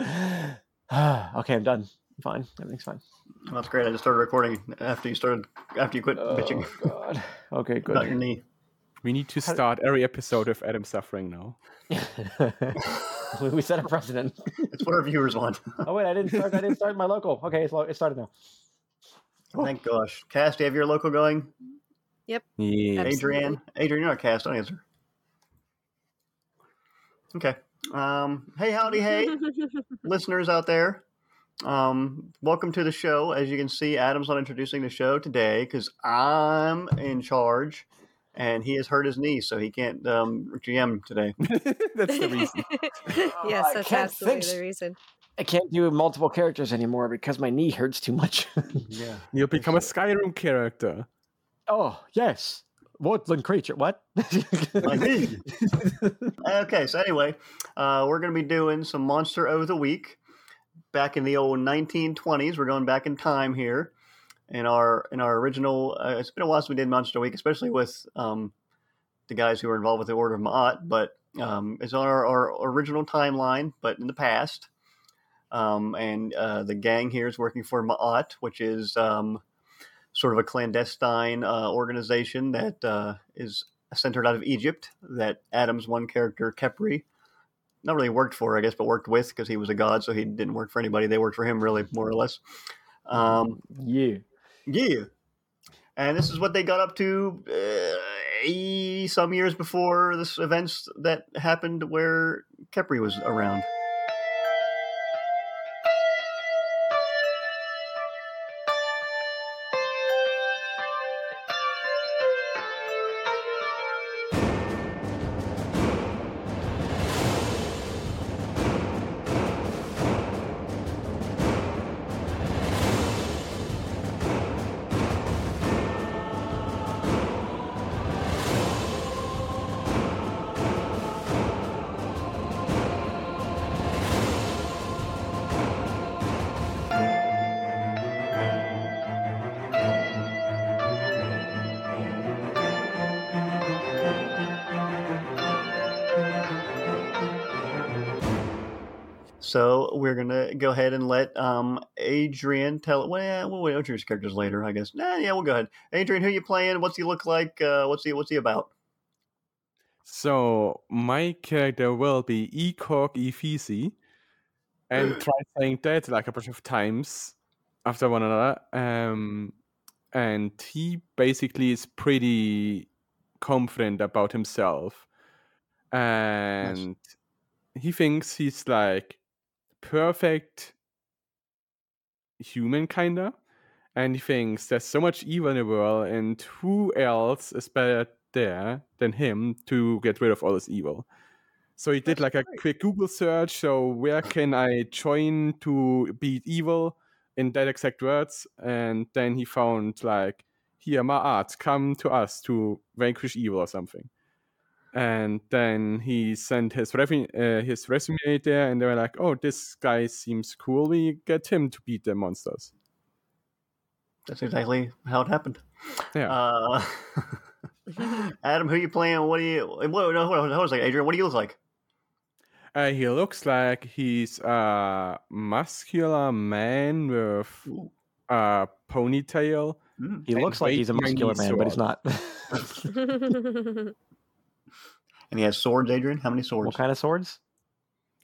okay, I'm done. Fine, everything's fine. That's great. I just started recording after you started after you quit Oh bitching God. Okay, good. about your good. knee. We need to start every episode with Adam suffering now. we we set a precedent. It's what our viewers want. Oh wait, I didn't start. I didn't start my local. Okay, it's, lo- it started now. Oh, thank gosh. Cass, do you have your local going? Yep. Yeah. Adrian, Adrian, you're not Cass. Don't answer. Okay. Um, hey, howdy, hey, listeners out there. Um, welcome to the show. As you can see, Adam's not introducing the show today because I'm in charge, and he has hurt his knee, so he can't um, GM today. That's the reason. yes, I that's can't absolutely fix- the reason. I can't do multiple characters anymore because my knee hurts too much. Yeah. You'll become a Skyrim character. oh yes, woodland creature. What? Okay, so anyway, uh, we're going to be doing some Monster of the Week. Back in the old 1920s, we're going back in time here. In our in our original, uh, it's been a while since we did Monster of the Week, especially with um, the guys who were involved with the Order of Ma'at. But um, it's on our, our original timeline, but in the past. Um, and uh, the gang here is working for Ma'at, which is um, sort of a clandestine uh, organization that uh, is centered out of Egypt that Adam's one character, Kepri, not really worked for, I guess, but worked with because he was a god, so he didn't work for anybody. They worked for him, really, more or less. Um, yeah. yeah. And this is what they got up to uh, some years before this events that happened where Kepri was around. So we're gonna go ahead and let um, Adrian tell. Well, we'll introduce characters later, I guess. Nah, yeah, we'll go ahead. Adrian, who you playing? What's he look like? Uh, what's he What's he about? So my character will be Ekog Efece and try saying that like a bunch of times after one another. Um, and he basically is pretty confident about himself. And he thinks he's like perfect human kinda. And he thinks there's so much evil in the world and who else is better there than him to get rid of all this evil. So he did That's like a great. quick Google search. So where can I join to beat evil in that exact words? And then he found like here, Ma'at, come to us to vanquish evil or something. And then he sent his resume, uh, his resume there, and they were like, "Oh, this guy seems cool. We get him to beat the monsters." That's exactly how it happened. Yeah. Uh, Adam, who you playing? What do you? What, no, hold on, hold on, hold on a second, Adrian. What do you look like? Uh, he looks like he's a muscular man with a ponytail. Mm. He looks like he's a muscular tiny man, but he's not. And he has swords, Adrian. How many swords? what kind of swords?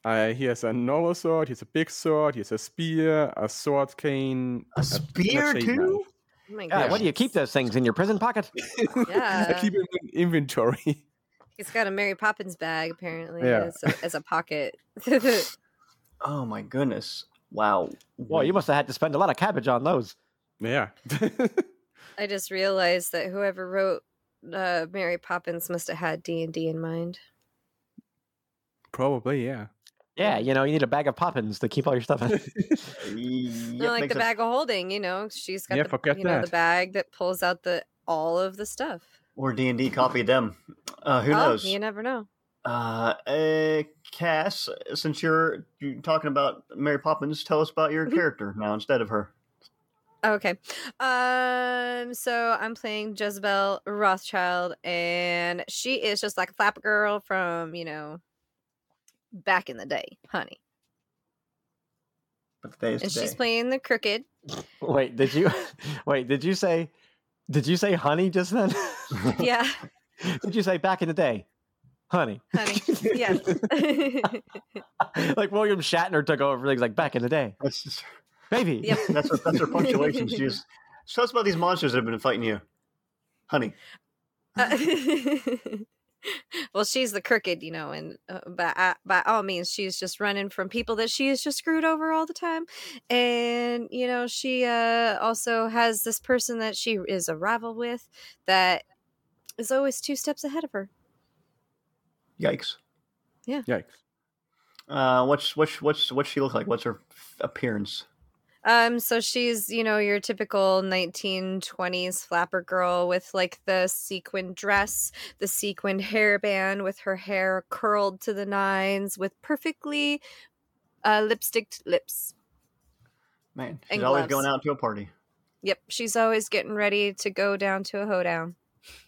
Uh, he has a normal sword. He has a big sword. He has a spear, a sword cane, A spear shade too? Oh my God, what do you keep those things in your prison pocket? knife. I Yeah. keep him in inventory. He's got a Mary Poppins bag apparently Yeah. as, a, as a pocket. Oh my goodness! Wow. Well, you must have had to spend a lot of cabbage on those. yeah. I just realized that whoever wrote uh, Mary Poppins must have had D and D in mind. Probably, yeah. Yeah, you know, you need a bag of poppins to keep all your stuff in. Yep, Not like the sense. bag of holding, you know. She's got Yeah, the you know the bag that pulls out the all of the stuff. or D and D copied them. Uh, who oh, knows? You never know. Uh, uh, Cass, since you're, you're talking about Mary Poppins, tell us about your Mhm. character now instead of her. Okay. Um so I'm playing Jezebel Rothchild and she is just like a flapper girl from, you know, back in the day, honey. But today is and today. she's playing the crooked. Wait, did you wait? Did you say? Did you say honey just then? Yeah, did you say back in the day, honey? honey. Yeah. like William Shatner took over things like back in the day, That's just, baby. Yep. that's her, that's her punctuation. She just tell us about these monsters that have been fighting you, honey. Uh, well, she's the crooked, you know, and uh, by uh, by all means, she's just running from people that she has just screwed over all the time, and you know, she uh, also has this person that she is a rival with that is always two steps ahead of her. Yikes. Yeah. Yikes. Uh, what's what's what's what's she look like? What's her f- appearance? Um, so she's, you know, your typical 1920s flapper girl with like the sequin dress, the sequined hairband with her hair curled to the nines with perfectly uh lipsticked lips. Man, she's And always gloves. going out to a party. Yep, she's always getting ready to go down to a hoedown.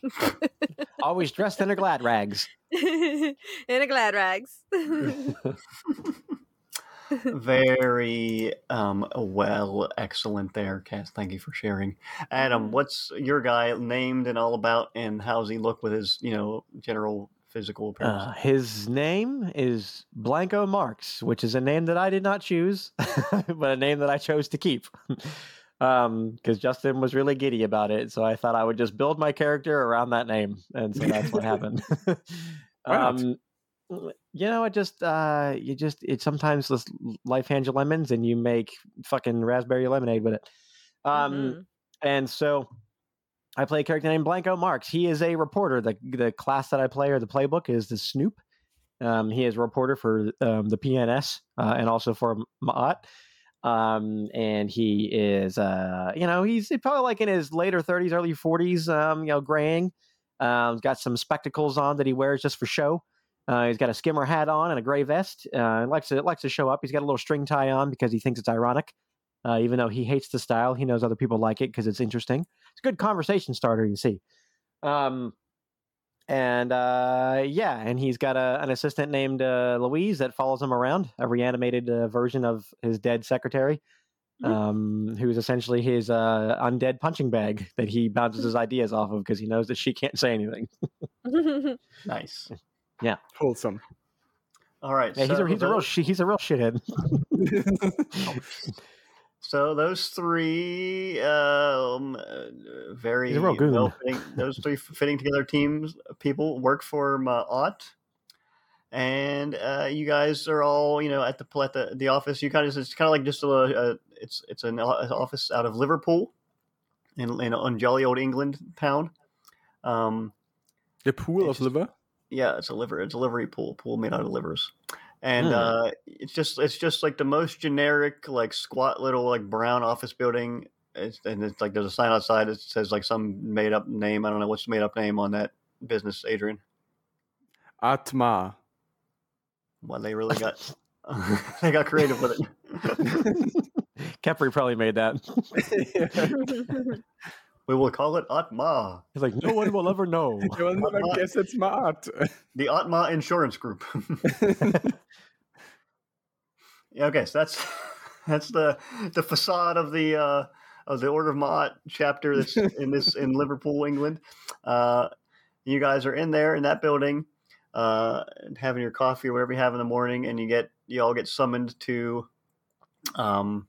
Always dressed in her glad rags. In a glad rags. Very um well, excellent there, Cass. Thank you for sharing. Adam, Mhm. what's your guy named and all about, and how's he look with his you know general physical appearance? Uh, his name is Blanko Marx, which is a name that I did not choose, but a name that I chose to keep. Um, because Justin was really giddy about it, so I thought I would just build my character around that name, and so that's what happened. Why not? You know, it just uh, you just it sometimes this life hands you lemons, and you make fucking raspberry lemonade with it. Um, Mhm. and so I play a character named Blanko Marx. He is a reporter. The the class that I play or the playbook is the Snoop. Um, he is a reporter for um, the PNS uh, and also for Ma'at. Um, and he is, uh, you know, he's probably like in his later 30s, early 40s, um, you know, graying. Um, got some spectacles on that he wears just for show. Uh, he's got a skimmer hat on and a gray vest. Uh, likes to likes to show up. He's got a little string tie on because he thinks it's ironic. Uh, even though he hates the style, he knows other people like it because it's interesting. It's a good conversation starter, you see. Um, and uh, yeah, and he's got a, an assistant named uh, Louise that follows him around, a reanimated uh, version of his dead secretary, Mhm. um, who's essentially his uh, undead punching bag that he bounces his ideas off of because he knows that she can't say anything. Nice. Yeah, wholesome. All right. Yeah, he's so a he's a real those- he's a real shithead. So those three, um, uh, very He's a real well fitting, those three fitting together teams people work for Ma'at, and uh, you guys are all you know at the at the, the office. You kind of it's kind of like just a, a it's it's an office out of Liverpool, in in on jolly old England town. Um, the pool of just- liver. Yeah, it's a liver. It's a livery pool. Pool made out of livers, and Hmm. uh, it's just it's just like the most generic, like squat little like brown office building. It's, and it's like there's a sign outside that says like some made up name. I don't know what's the made up name on that business, Adrian. Atma. Well, they really got they got creative with it. Kepri probably made that. we will call it Atma, He's like, no one will ever know. You will never guess it's smart. the Atma Insurance Group. Yeah, okay, so that's that's the the facade of the uh, of the Order of Ma'at chapter that's in this in Liverpool, England. Uh, you guys are in there in that building, uh, having your coffee or whatever you have in the morning, and you get you all get summoned to um,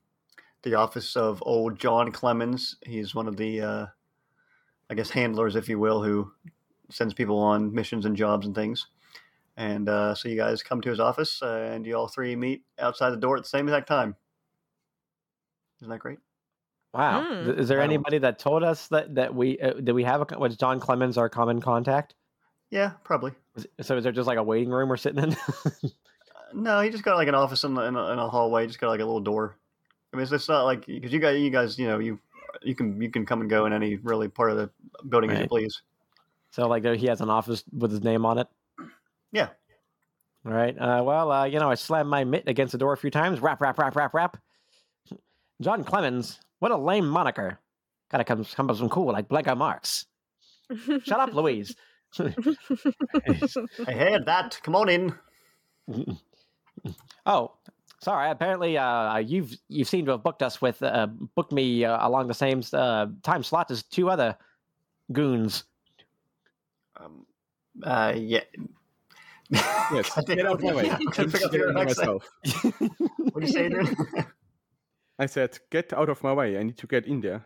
the office of old John Clemens. He's one of the uh, I guess handlers, if you will, who sends people on missions and jobs and things. And uh, so you guys come to his office, uh, and you all three meet outside the door at the same exact time. Isn't that great? Wow. Th- Is there anybody that told us that that we uh, did we have a co- was John Clemens our common contact? Yeah, probably. So is there just like a waiting room we're sitting in? Uh, no, he just got like an office in, the, in, a, in a hallway. Just got like a little door. I mean, it's, not like because you guys, you guys, you know, you you can you can come and go in any really part of the building as you Right. please. so like there, he has an office with his name on it. Yeah. All right. Uh, well, uh, you know, I slammed my mitt against the door a few times. Rap, rap, rap, rap, rap. John Clemens. What a lame moniker. Gotta come, come up with some cool like Blanko Marx. Shut up, Louise. I heard that. Come on in. oh, Sorry, apparently uh, you've you've seemed to have booked us with uh, booked me uh, along the same uh, time slot as two other goons. Um, uh, yeah. Yes, get out of my way. I I need to pick up get your out myself. What do you say, dude? I said, get out of my way. I need to get in there.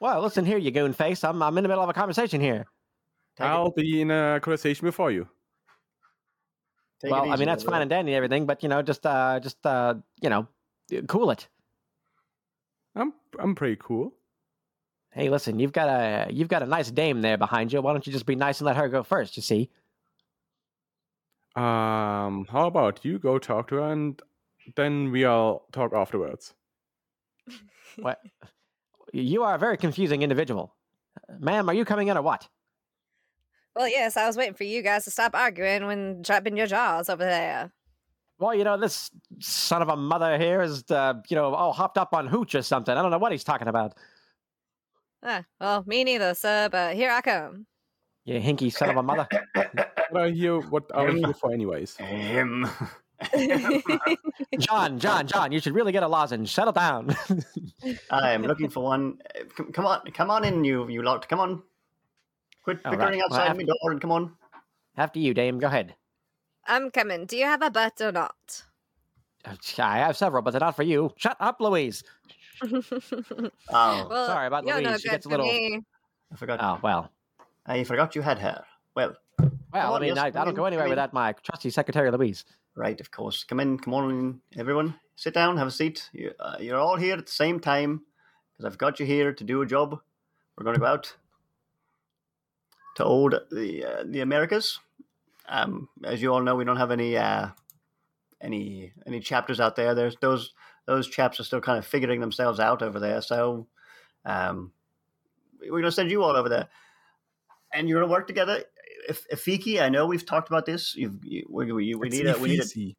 Well, listen here, you goon face. I'm I'm in the middle of a conversation here. Take I'll be in a conversation before you. Take it well, I mean that's fine and dandy and everything, but you know, just uh, just uh, you know, cool it. I'm I'm pretty cool. Hey, listen, you've got a you've got a nice dame there behind you. Why don't you just be nice and let her go first? You see. Um, how about you go talk to her and then we'll talk afterwards. What? You are a very confusing individual. Ma'am, are you coming in or what? Well, yes, I was waiting for you guys to stop arguing when dropping your jaws over there. Well, you know, this son of a mother here is, uh, you know, all hopped up on hooch or something. I don't know what he's talking about. Ah, well, me neither, sir, but here I come. You hinky son of a mother. What are here? What are you here for, anyways? Him. John, John, John, you should really get a lozenge. Settle down. I am looking for one. Uh, Come, come on, come on in, you you lot. Come on. Quit All right. bickering Well, outside after- my door and come on. After you, dame. Go ahead. I'm coming. Do you have a butt or not? I have several, but they're not for you. Shut up, Louise. Oh, well, sorry about you're no Louise. She good gets a little- me. I forgot. Oh, well. I forgot you had hair. Well, Well, I on, mean, yes, I, I don't in, go anywhere without my trusty secretary, Louise. right, of course. Come in, come on in, everyone. Sit down, have a seat. You, uh, you're all here at the same time because I've got you here to do a job. We're going to go out to old the uh, the Americas. Um, as you all know, we don't have any uh, any any chapters out there. There's those those chaps are still kind of figuring themselves out over there. So um, we're going to send you all over there, and you're going to work together. If Ifiki, I know we've talked about this. You've, you, we, we, we need a we need a Ifisi.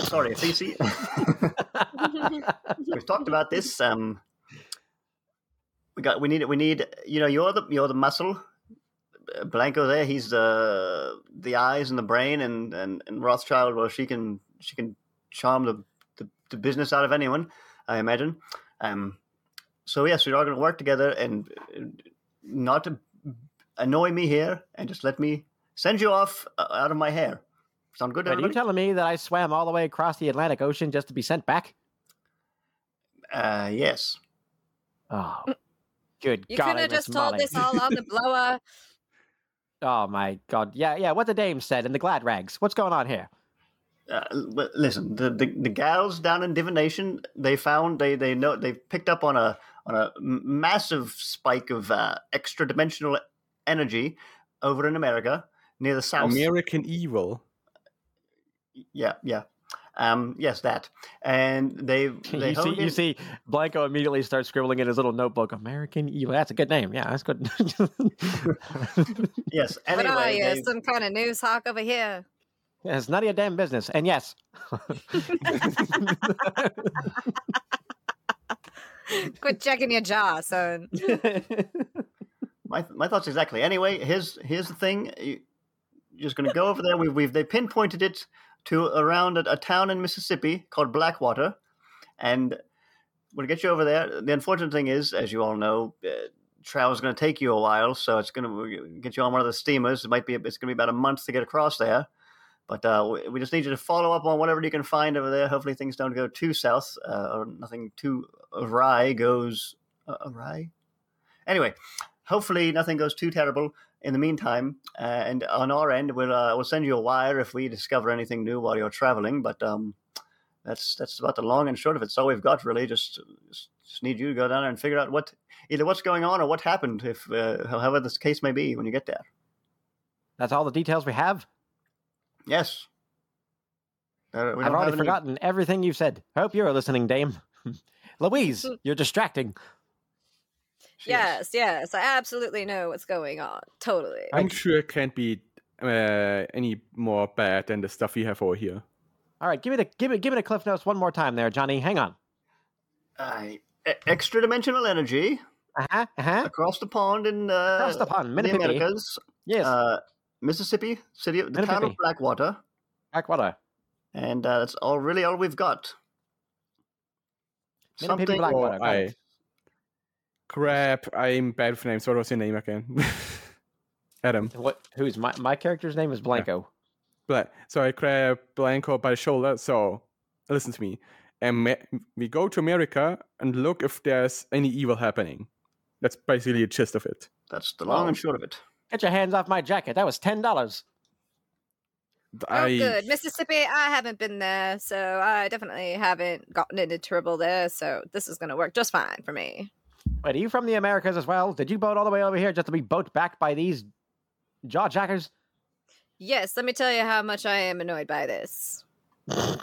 sorry, Ifiki. we've talked about this. Um, we got we need it we need you know you're the you're the muscle. Blanko there, he's the the eyes and the brain, and and, and Rothchild. Well, she can she can charm the, the, the business out of anyone, I imagine. Um, so yes, we're all going to work together and uh, not annoy me here, and just let me send you off uh, out of my hair. Sound good, Wait, are you telling me that I swam all the way across the Atlantic Ocean just to be sent back? uh, yes. Oh, good You God. could I have just told Molly. this all on the blower. Oh, my God. Yeah, yeah. What the dame said in the glad rags. What's going on here? Uh, listen, the, the the gals down in divination, they found they they know they've picked up on a on a massive spike of uh, extra dimensional energy over in America near the south. American Evil. Yeah, yeah. Um, yes, that. And they they you see, honed you see, Blanko immediately starts scribbling in his little notebook. American Evil. That's a good name. Yeah, that's good. yes. what are Anyway, you, they, some kind of news hawk over here? Yeah, it's none of your damn business. And yes, Quit checking your jaw, son. my my thoughts exactly. Anyway, here's here's the thing. You, you're just going to go over there. We've, we've they pinpointed it to around a, a town in Mississippi called Blackwater, and we'll get you over there. The unfortunate thing is, as you all know, uh, is going to take you a while, so it's going to get you on one of the steamers. It might be it's going to be about a month to get across there. But uh, we- we just need you to follow up on whatever you can find over there. Hopefully, things don't go too south, uh, or nothing too awry goes uh, awry. Anyway, hopefully nothing goes too terrible in the meantime. Uh, and on our end, we'll uh, we'll send you a wire if we discover anything new while you're traveling. But um, that's that's about the long and short of it. It's all we've got really. Just just, just need you to go down there and figure out what either what's going on or what happened, if uh, however this case may be when you get there. that's all the details we have. Yes. Uh, I've already have any- forgotten everything you've said. I hope you're listening, Dame. Louise, you're distracting. She is. yes, yes, I absolutely know what's going on. Totally. I'm sure it can't be uh, any more bad than the stuff we have over here. All right, give me the give me give me the cliff notes one more time there, Johnny. Hang on. Uh, extra dimensional energy Uh huh. Uh huh. across the pond in uh, Across the pond, the Mississippi. Americas. Yes. Uh, Mississippi, city of the town of Blackwater. Blackwater. and uh, that's all really all we've got. Minute Piggy Blackwater. Oh, I it. Crap. I'm bad with names. What was your name again? Adam. What? Who's my my character's name is Blanko. Bla- so I grab Blanko by the shoulder. So listen to me. And we go to America and look if there's any evil happening. That's basically the gist of it. That's the long Wow. and short of it. Get your hands off my jacket. That was ten dollars. Oh, I good. Mississippi, I haven't been there, so I definitely haven't gotten into trouble there, so this is going to work just fine for me. Wait, are you from the Americas as well? Did you boat all the way over here just to be boat backed by these jaw jackers? Yes, let me tell you how much I am annoyed by this.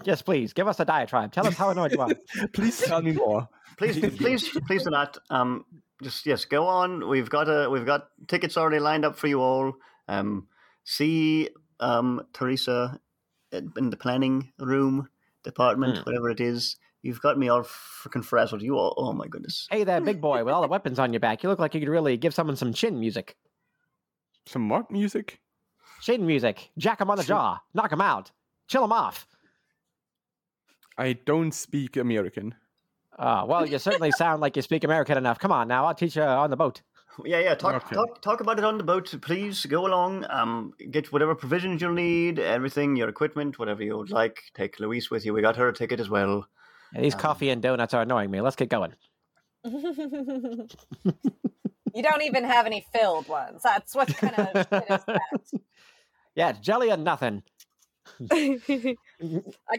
yes, please give us a diatribe. Tell us how annoyed you are. please tell me more. Please, please, please do not. Um, just yes, go on. We've got a we've got tickets already lined up for you all. Um, see um Teresa in the planning room department, Hmm. whatever it is. You've got me all freaking frazzled. You all, oh my goodness. Hey there, big boy, with all the weapons on your back. You look like you could really give someone some chin music. Some what music? Chin music. Jack him on the Chin- jaw. Knock him out. Chill him off. I don't speak American. Uh, well, you certainly sound like you speak American enough. Come on now, I'll teach you on the boat. Yeah, yeah. Talk, Okay. talk, talk about it on the boat, please. Go along. Um, get whatever provisions you'll need, everything, your equipment, whatever you would like. Take Louise with you. We got her a ticket as well. These Um, coffee and donuts are annoying me. Let's get going. you don't even have any filled ones. That's what kind of shit? Yeah, it's jelly and nothing. I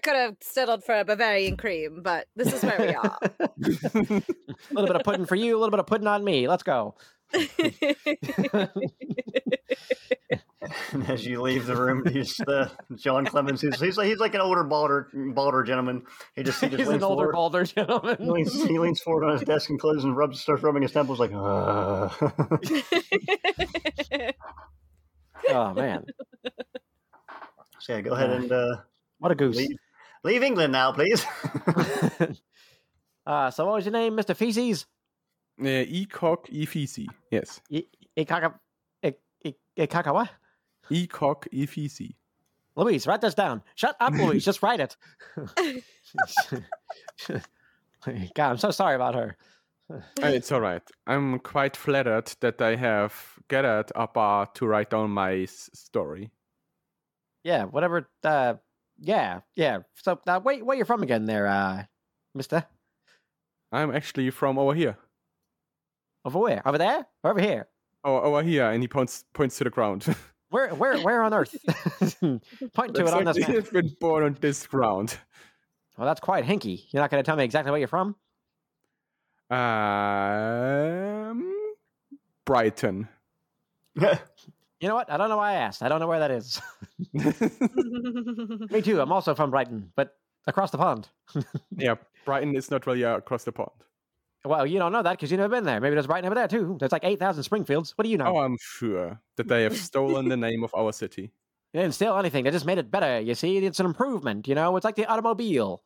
could have settled for a Bavarian cream, but this is where we are. A little bit of pudding for you, a little bit of pudding on me. Let's go. And as you leave the room, he's the John Clemens. He's, he's like he's like an older, balder, balder gentleman. He just he just He's leans an older, forward. bolder He gentleman. leans, he leans forward on his desk and closes and rubs, starts rubbing his temples like. Uh. oh man, so yeah, go ahead and uh, what a goose. leave, leave England now, please. uh, so what was your name, Mister Feces? Uh, Ekog Efece. Yes. Ikaka, Ik- Ik- Ikaka what? Ekog. Louise, write this down. Shut up, Louise. Just write it. God, I'm so sorry about her. Uh, it's all right. I'm quite flattered that I have gathered a bar to write down my s- story. Yeah, whatever. Uh, yeah, yeah. So, uh, wait, where you from again, there, uh, Mister? I'm actually from over here. Over where? Over there? Over here? Oh, over here, and he points points to the ground. Where, where, where on Earth? Point to it on this map. I've been born on this ground. Well, that's quite hinky. You're not going to tell me exactly where you're from? Um, Brighton. You know what? I don't know why I asked. I don't know where that is. me too. I'm also from Brighton, but across the pond. yeah, Brighton is not really uh, across the pond. Well, you don't know that because you've never been there. Maybe there's right over there too. There's like 8,000 Springfields. What do you know? Oh, I'm sure that they have stolen the name of our city. They didn't steal anything. They just made it better. You see, it's an improvement. You know, it's like the automobile.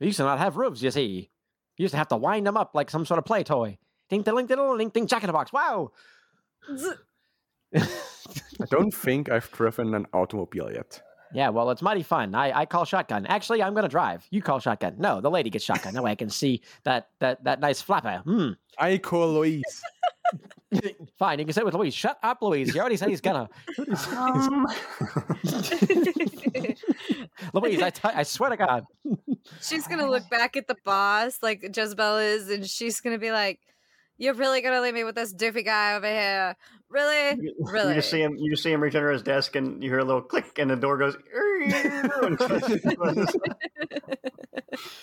They used to not have roofs. You see, you used to have to wind them up like some sort of play toy. Ding, ding, ding, ding, ding, ding, jack in the box. Wow. I don't think I've driven an automobile yet. Yeah, well, it's mighty fun. I, I call shotgun. Actually, I'm going to drive. You call shotgun. No, the lady gets shotgun. That way I can see that that that nice flapper. Hmm. I call Louise. Fine, you can sit with Louise. Shut up, Louise. You already said he's gonna. um, Louise, I, t- I swear to God. she's gonna look back at the boss like Jezebel is, and she's gonna be like, "You're really gonna leave me with this doofy guy over here? Really? you Really? just see him. You just see him reach under his desk, and you hear a little click, and the door goes.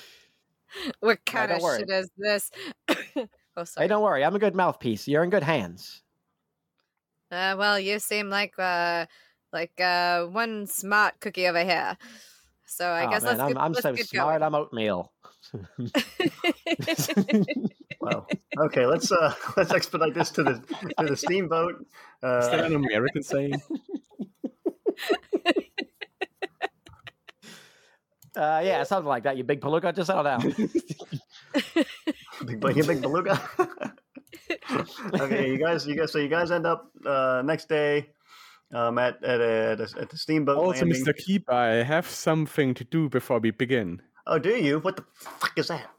What kind of worry. shit is this?" oh, sorry. Hey, don't worry. I'm a good mouthpiece. You're in good hands. Uh, well, you seem like uh, like uh, one smart cookie over here. So I oh, guess man, let's I'm, get, I'm let's so get smart. I'm oatmeal. Going. Wow. Okay, let's uh let's expedite this to the to the steamboat. Is that Uh, an American saying? Uh, yeah, something like that. You big palooka. Just settle down. big, big, big beluga. okay, you guys, you guys, so you guys end up uh, next day. um, at at, at, at the steamboat Also, landing. Mr. Keep, I have something to do before we begin. Oh, do you? What the fuck is that?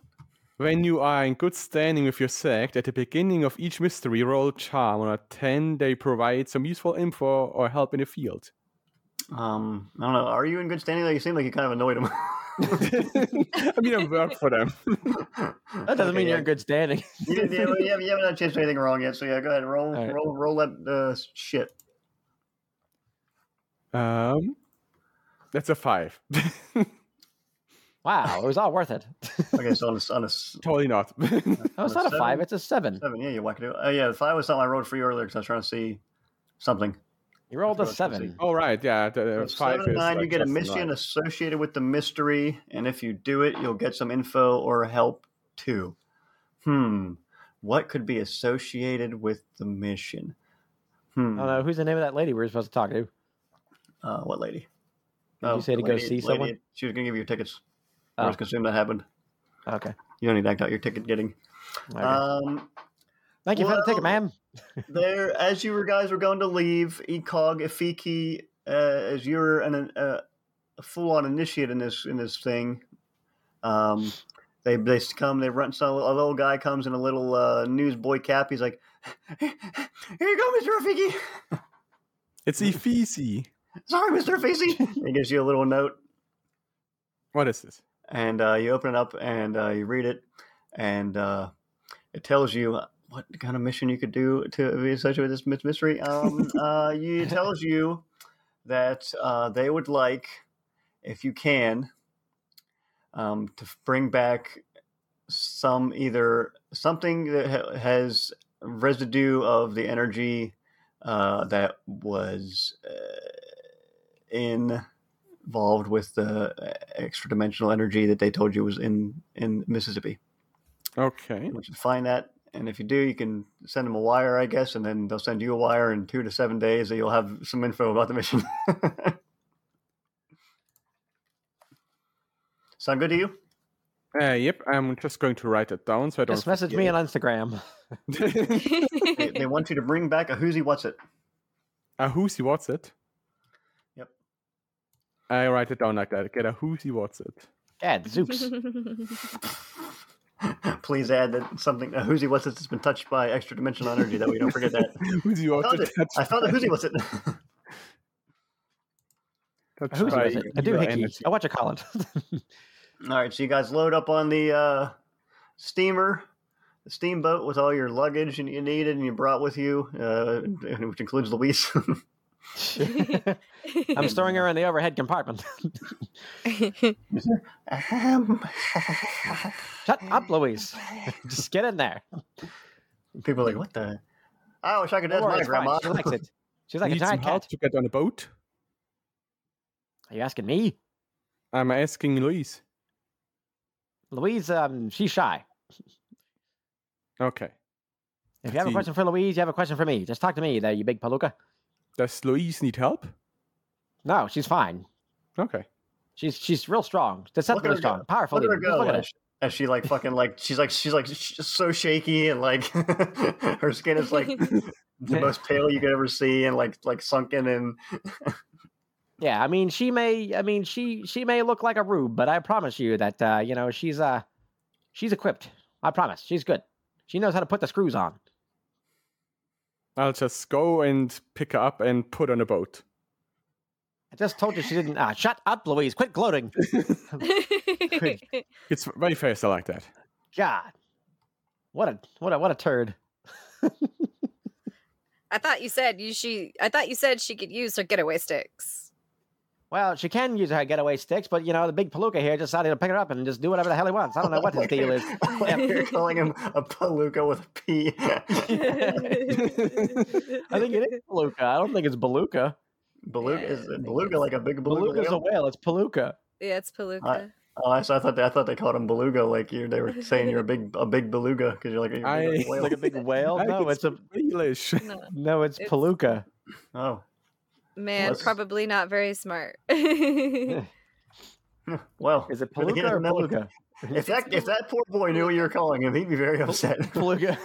When you are in good standing with your sect, at the beginning of each mystery, roll charm. On a 10, they provide some useful info or help in the field. Um, I don't know. Are you in good standing? Though you seem like you kind of annoyed him. I mean, I work for them. That doesn't mean you're in good standing. You, didn't- you, haven't- you haven't you haven't had a chance to do anything wrong yet. So yeah, go ahead. Roll, All right. roll, roll that uh, shit. Um, that's a 5. Wow, it was all worth it. Okay, so on a, on a s- totally not. No, it's not a seven? five. It's a seven. seven, yeah, you whack it. Oh yeah, the five was something I wrote for you earlier because I was trying to see something. You rolled a That's what I was seven. oh, right. Yeah. The, So five seven and is nine, you like get a mission right. associated with the mystery, and if you do it, you'll get some info or help too. Hmm, what could be associated with the mission? Hmm, I don't know who's the name of that lady we were supposed to talk to. uh, what lady? Did you say to the go see lady- someone? She was gonna give you your tickets. I was assume that happened. Okay. You don't need to act out your ticket getting. okay. Um, Thank you for the ticket, well- ma'am. there as you were guys were going to leave ecog ifiki uh, as you're an, uh, a full-on initiate in this in this thing um they they come they run so a little guy comes in a little uh, newsboy cap he's like here you go mr ifiki It's Efece. sorry mr ifiki he gives you a little note What is this? And uh, you open it up and uh, you read it, and uh, it tells you what kind of mission you could do to be associated with this mystery. Um, uh, it tells you that uh, they would like, if you can, um, to bring back some either something that ha- has residue of the energy uh, that was uh, involved with the extra dimensional energy that they told you was in in Mississippi. Okay. I want you to find that, and if you do, you can send them a wire, I guess, and then they'll send you a wire in two to seven days, that you'll have some info about the mission. Sound good to you? Uh, yep, I'm just going to write it down so I don't. Just message me on Instagram. They, they want you to bring back a who's what's it. a whoosy what's it? Yep. I write it down like that. Get a whoosy what's it? Gad, zoops. Please add that something a who's what's it that's been touched by extra dimensional energy that we don't forget that. whoosy I what's it? it. I found a by- who's what's it. touched Who's by it? A your doohickey. energy. What you call it? All right, so you guys load up on the uh, steamer, the steamboat with all your luggage and you needed and you brought with you, uh, which includes Louise. I'm storing her in the overhead compartment. Ahem. Shut up, Louise. Just get in there. People are like, what the? I wish I could. That's my grandma. She likes it. She's like a Need some giant help cat. to get on a boat? Are you asking me? I'm asking Louise. Louise, um, she's shy. Okay. If you have a question for Louise, you have a question for me. Just talk to me there, you big palooka. Does Louise need help? No, she's fine. Okay. She's she's real strong. Look at Deceptively strong. go. Powerful. Look at her go. Look at As it. she, like fucking like she's like she's like sh- so shaky and like her skin is like the most pale you could ever see and like like sunken and Yeah, I mean, she may. I mean, she she may look like a rube, but I promise you that uh, you know she's uh she's equipped. I promise, she's good. She knows how to put the screws on. I'll just go and pick her up and put on a boat. I just told you she didn't. Ah, shut up, Louise. Quit gloating. It's very fast, I like that. God, what a what a what a turd. I thought you said you she. I thought you said she could use her getaway sticks. Well, she can use her getaway sticks, but you know the big palooka here decided to pick her up and just do whatever the hell he wants. I don't know what his deal is. You're calling him a palooka with a P. I think it is palooka. I don't think it's beluga. Beluga is Yeah, I think beluga like a big beluga. Beluga's a whale? whale. It's palooka. Yeah, it's palooka. Oh, I, so I thought they, I thought they called him beluga. Like you, they were saying you're a big a big beluga because you're like a, I- you're like a whale. Like a big whale. No, can it's a speak English. No, no, it's, It's- palooka. oh, man, Let's- probably not very smart. well, Is it good to palooka or palooka? If that if that poor boy knew what you were calling him, he'd be very upset. palooka.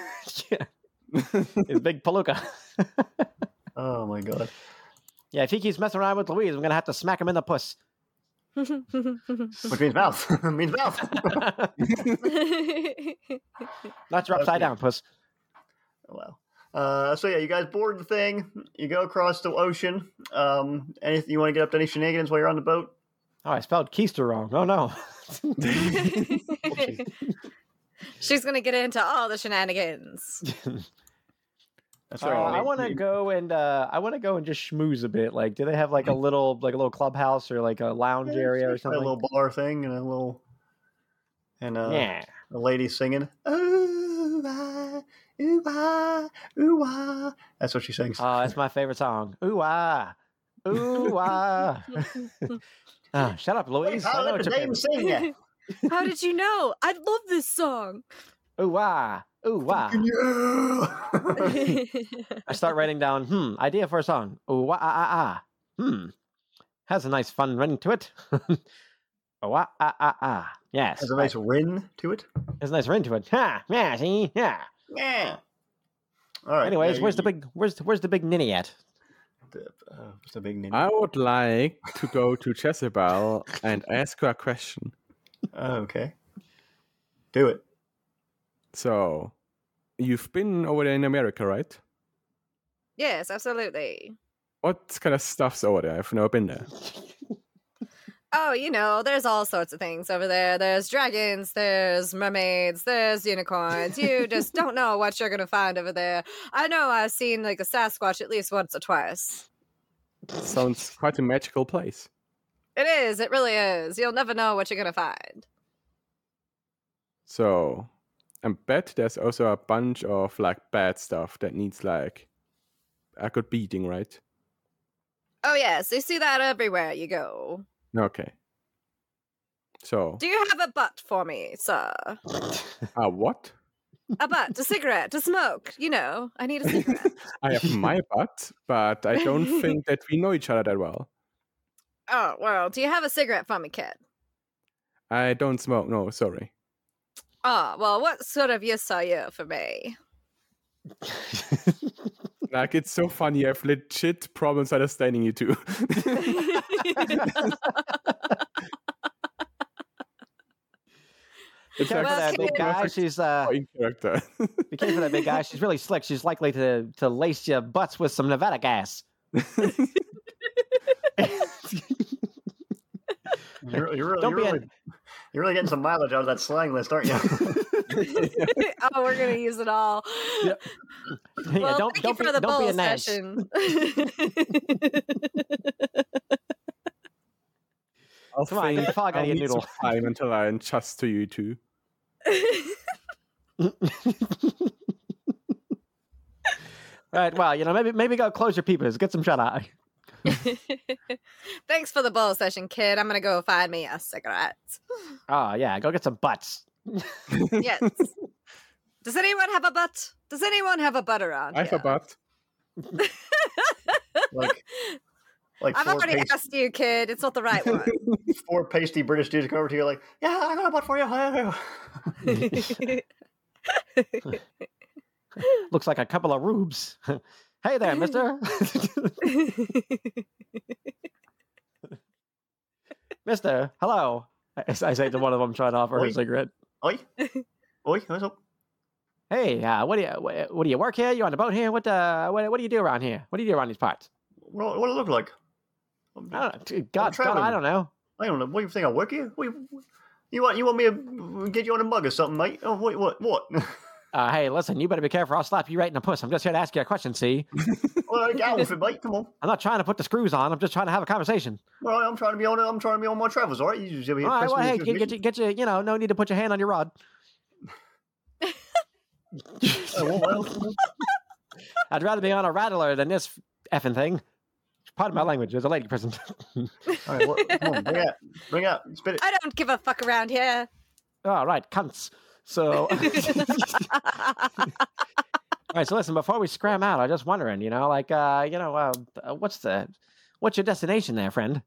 yeah. It's big palooka. oh my god. Yeah, if he keeps messing around with Louise, I'm gonna have to smack him in the puss. Which means mouth. means mouth. Not your upside Okay. down puss. Well. Uh, so yeah, you guys board the thing. You go across the ocean. Um, anything you want to get up to any shenanigans while you're on the boat? Oh, I spelled keister wrong. Oh no. She's gonna get into all the shenanigans. Uh, I want to go and uh, I want to go and just schmooze a bit. Like, do they have like a little like a little clubhouse or like a lounge Yeah, area or something? A little bar thing and a little and uh, yeah. a lady singing. Ooh ah, ooh ah, ooh ah. That's what she sings. Oh, that's my favorite song. Ooh ah, ooh ah. Ah, shut up, Wait, Louise. I how know let the your sing ya? How did you know? I love this song. Ooh ah, ooh ah. Yeah. I start writing down. Hmm, idea for a song. Ooh ah ah ah. Hmm, has a nice fun ring to it. oh ah ah ah ah. Yes. Has a right. nice rin to it. Has a nice ring to it. Ha, yeah, see, yeah. Yeah. All right. Anyways, yeah, where's you- the big where's where's the big ninny at? The, uh, what's the big name? I would like to go to Jezebel and ask her a question. Oh, okay. Do it. So, you've been over there in America, right? yes, absolutely. What kind of stuff's over there? I've never been there. Oh, you know, there's all sorts of things over there. There's dragons, there's mermaids, there's unicorns. You just don't know what you're gonna find over there. I know I've seen like a Sasquatch at least once or twice. Sounds quite a magical place. It is, it really is. You'll never know what you're gonna find. So, I bet there's also a bunch of like bad stuff that needs like a good beating, right? Oh yes, you see that everywhere you go. Okay. So, Do you have a butt for me, sir? uh, what? A butt, a cigarette, a smoke. You know, I need a cigarette. I have my butt, but I don't think that we know each other that well. oh well, do you have a cigarette for me, kid? I don't smoke. No, sorry. Oh well, what sort of use are you for me? Like it's so funny. I have legit problems understanding you too. it's Be careful Well, that big kid- guy. She's uh, character. be careful that big guy. She's really slick. She's likely to to lace your butts with some Nevada gas. You're, you're, Don't you're, be a- really, you're really getting some mileage out of that slang list, aren't you? oh, we're gonna use it all. Yeah. Yeah, don't thank don't you be for don't be a bowl session. I'll Come on, get think the fog out I'll your need some noodle. time until I adjust to you two. right. Well, you know, maybe maybe go close your peepers. Get some shut eye. Thanks for the bowl session, kid. I'm gonna go find me a cigarette. Oh yeah, go get some butts. Yes. Does anyone have a butt? Does anyone have a butt around I have here? a butt. like, like I've already pas- asked you, kid. It's not the right one. four pasty British dudes come over to you like, yeah, I got a butt for you. Looks like a couple of rubes. Hey there, Mister. Mister, hello. I, I say to one of them trying to offer her Oi. a cigarette. Oi, oi, what's up? Hey, uh, what do you what, what do you work here? You on the boat here? What uh what, what do you do around here? What do you do around these parts? What, what do it look like? I don't know. God, God, I don't know. I don't know. What do you think? I work here? What, you want? You want me to get you on a mug or something, mate? Oh, wait, what? What? Uh, hey, listen, you better be careful. I'll slap you right in the puss. I'm just here to ask you a question. See, well, get on with it, mate. Come on. I'm not trying to put the screws on. I'm just trying to have a conversation. All right, I'm trying to be on. I'm trying to be on my travels. All right, you just over here All right, pressing well, hey, get, get, you, get you, you know, no need to put your hand on your rod. Oh, well, well. I'd rather be on a rattler than this effing thing. Pardon my language. There's a lady present. All right, what, come on, bring it out. Bring it out. Spit it. I don't give a fuck around here. All right, cunts. So, all right. So listen, before we scram out, I'm just wondering, you know, like, uh, you know, uh, uh, what's the, what's your destination there, friend?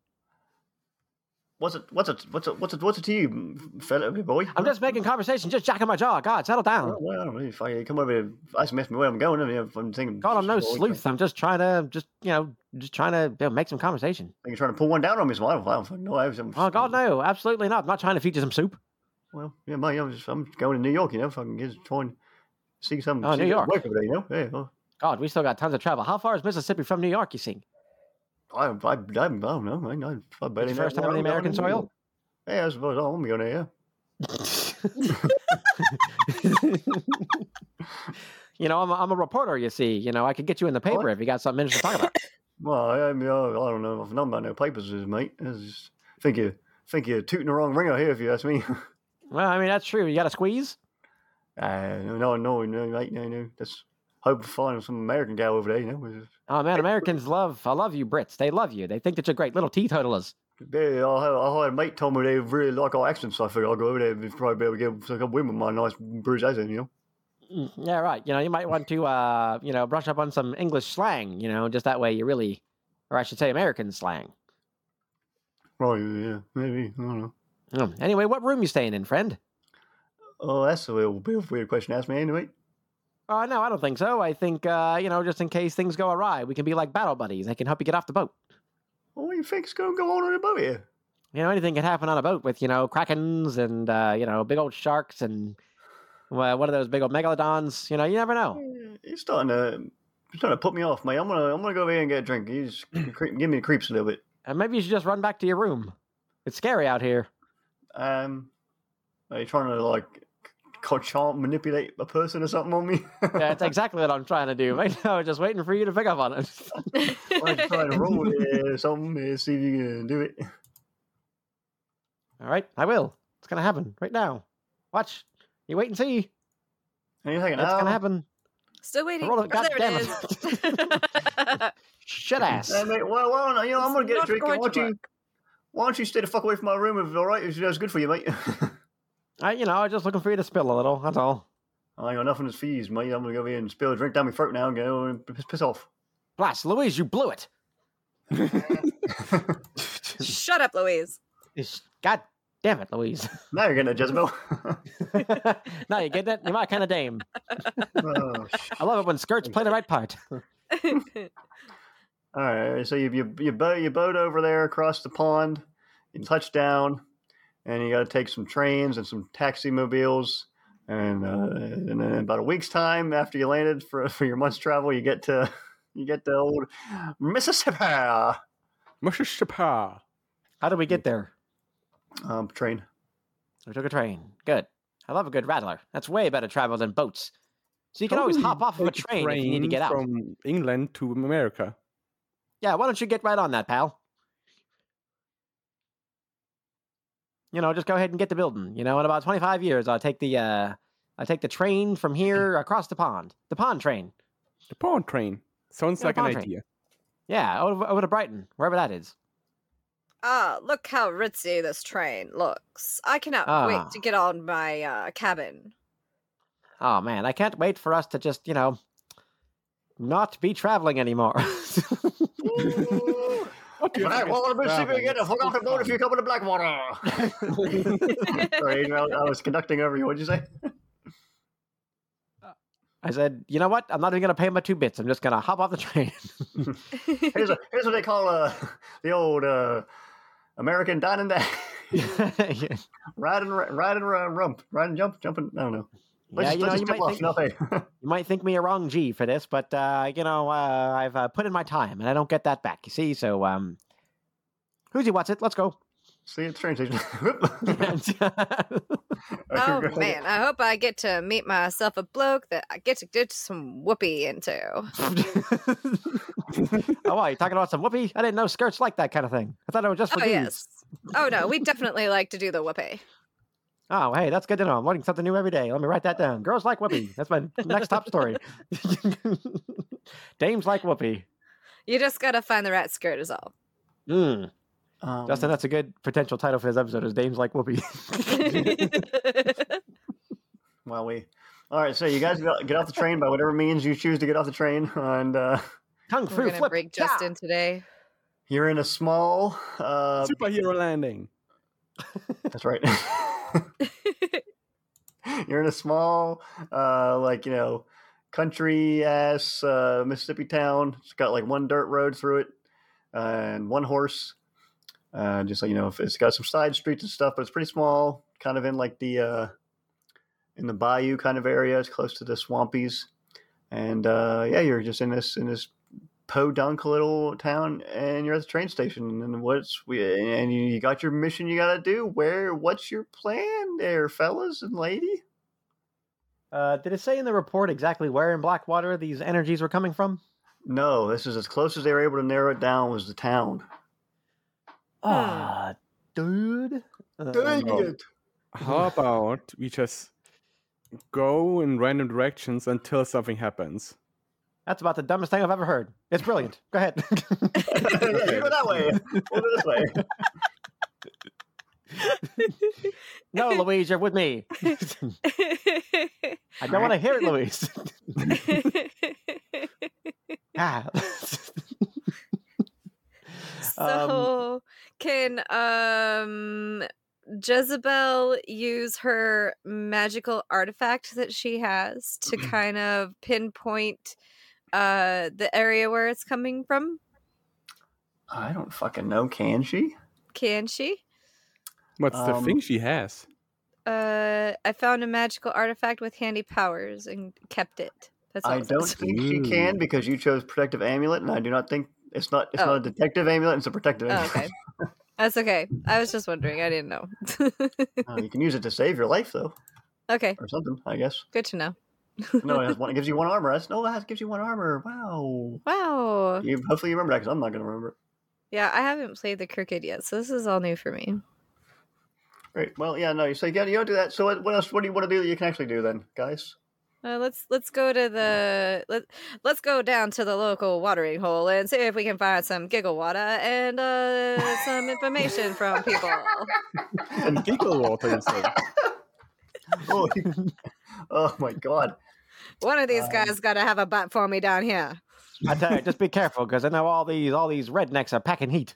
What's it? What's it? What's it? What's it? What's it to you, fella, boy? I'm just making conversation, just jacking my jaw. God, settle down. Well, well, if I come over here, if I mess me where I'm going. I mean, I'm thinking. God, I'm no boy, sleuth. I'm just trying to, just you know, just trying to you know, make some conversation. Think you're trying to pull one down on me, so I don't, I don't know. I was, I'm, Oh God, no, absolutely not. I'm not trying to feed you some soup. Well, yeah, mate, I'm, just, I'm going to New York, you know, if I can just try and see some. Oh, see New York. Work over there, you know? Yeah, well, God, we still got tons of travel. How far is Mississippi from New York? You see? I, I, I, I don't know. I, I, I barely It's know first time on the American soil? Yeah, I suppose I'm going there, yeah. you know, I'm a, I'm a reporter. You see, you know, I could get you in the paper if you got something interesting to talk about. Well, I, I, mean, I, I don't know. I've known about no papers, mate. I just think you think you're tooting the wrong ringer here, if you ask me. Well, I mean, that's true. You got to squeeze. Uh, no, no, no, mate, no, no. That's hope to find some American gal over there, you know. Oh man, Americans love. I love you, Brits. They love you. They think that you're great little teetotalers. Yeah, I, I had a mate told me they really like our accents, so I figured I'll go over there and probably be able to get some women with my nice British accent, you know. Mm, Yeah, right. You know, you might want to, uh, you know, brush up on some English slang. You know, just that way you really, or I should say, American slang. Right, yeah, maybe. I don't know. Mm. Anyway, what room you staying in, friend? Oh, that's a little bit of a weird question to ask me anyway. Uh, no, I don't think so. I think, uh, you know, just in case things go awry, we can be like battle buddies. I can help you get off the boat. Well, what do you think's going to go on on the boat here? You know, anything can happen on a boat with, you know, krakens and, uh, you know, big old sharks and well, what are those big old megalodons? You know, you never know. You're starting to, you're starting to put me off, mate. I'm gonna, I'm gonna go over here and get a drink. Creep, give me the creeps a little bit. And maybe you should just run back to your room. It's scary out here. Um, are you trying to like charm manipulate a person or something on me? Yeah, that's exactly what I'm trying to do. Right now, just waiting for you to pick up on it. Why don't you try to roll it or something? See if you can do it. All right, I will. It's gonna happen right now. Watch. You wait and see. And you're thinking, It's gonna happen. Still waiting. Roll Oh, it, there goddammit. it is. Shut ass. Hey, mate, well, well, you know, I'm gonna get a not drink. going Why to don't you, work. Why don't you stay the fuck away from my room if all right? If that's good for you, mate. I, you know, I was just looking for you to spill a little. That's all. I ain't got nothing to fees, mate. I'm gonna go over here and spill a drink down my throat now and go and piss, piss off. Blast, Louise, you blew it. Shut up, Louise. Ish, God damn it, Louise. now you're getting a Jezebel. now you get it? You're my kind of dame. oh, sh- I love it when skirts play the right part. All right, so you you you boat you boat over there across the pond, you touch down, and you got to take some trains and some taxi mobiles, and uh, and then in about a week's time after you landed for for your month's travel, you get to you get to old Mississippi Mississippi. How did we get there? um, train. We took a train. Good. I love a good rattler. That's way better travel than boats. So you can always hop off of a take train, if you need to get out. From England to America. Yeah, why don't you get right on that, pal? You know, just go ahead and get the building. You know, in about 25 years, I'll take the uh, I'll take the train from here across the pond. The pond train. The pond train. Sounds Yeah, like an train. idea. Yeah, over, over to Brighton, wherever that is. Ah, look how ritzy this train looks. I cannot Ah. wait to get on my uh, cabin. Oh man, I can't wait for us to just, you know, not be traveling anymore. What do you Hey, think well, is let see if you get a hook off the boat if fun. you come to Blackwater. Sorry, Adrian, I I was conducting over you. What'd you say? I said, you know what? I'm not even gonna pay my two bits. I'm just gonna hop off the train. Here's, a, here's what they call uh, the old uh, American dining day. yeah, riding, riding, uh, rump, riding, jump, jumping. I don't know. Let's, you know, you might, think, Nothing. you might think me a wrong G for this, but uh, you know, uh, I've uh, put in my time and I don't get that back. You see, so um, who's he? What's it? Let's go. See you at train station. Oh man, I hope I get to meet myself a bloke that I get to get some whoopee into. oh, why? You talking about some whoopee? I didn't know skirts like that kind of thing. I thought it was just for Oh dudes. yes. Oh no, we definitely like to do the whoopee. Oh, hey, that's good to know. I'm learning something new every day. Let me write that down. Girls like whoopee. That's my next top story. Dames like whoopee. You just gotta find the right skirt is all. Mm. Um, Justin, that's a good potential title for this episode. Is Dames like whoopee? Well, we. All right, so you guys get get off the train by whatever means you choose to get off the train, and uh, Kung We're gonna flip. break yeah. Justin today. you're in a small. Uh, Superhero landing. That's right. You're in a small, uh, like you know, country ass uh, Mississippi town. It's got like one dirt road through it and one horse. Uh, just like you know, it's got some side streets and stuff, but it's pretty small. Kind of in like the uh, in the bayou kind of area. It's close to the swampies, and uh, yeah, you're just in this in this podunk little town, and you're at the train station. And what's we and you got your mission you got to do. Where? What's your plan, there, fellas and lady? Uh, did it say in the report exactly where in Blackwater these energies were coming from? No, this is as close as they were able to narrow it down was the town. Ah, dude. Uh, Dang no. it! How about we just go in random directions until something happens? That's about the dumbest thing I've ever heard. It's brilliant. Go ahead. yeah, you go that way. We'll go this way. no, Louise, you're with me. I don't want to hear it, Louise. ah. so can um Jezebel use her magical artifact that she has to kind of pinpoint uh the area where it's coming from? I don't fucking know. Can she? Can she? What's the Um, thing she has? Uh I found a magical artifact with handy powers and kept it. That's all I don't says. think she can because you chose protective amulet, and I do not think it's not. It's Oh. not a detective amulet. It's a protective Oh, amulet. okay. That's okay. I was just wondering. I didn't know. Oh, you can use it to save your life, though, okay, or something. I guess. good to know. No, it, has one, it gives you one armor. That's no, that gives you one armor. Wow. Wow. You, hopefully, you remember that because I'm not going to remember. Yeah, I haven't played the Crooked yet, so this is all new for me. Great. Well, yeah, no. You say, yeah, you don't do that. So, what, what else? What do you want to do that you can actually do then, guys? Uh, let's let's go to the let let's go down to the local watering hole and see if we can find some giggle water and uh, some information from people. And giggle water, you say. oh, oh my God. One of these Um, guys got to have a butt for me down here. I tell you, just be careful because I know all these all these rednecks are packing heat.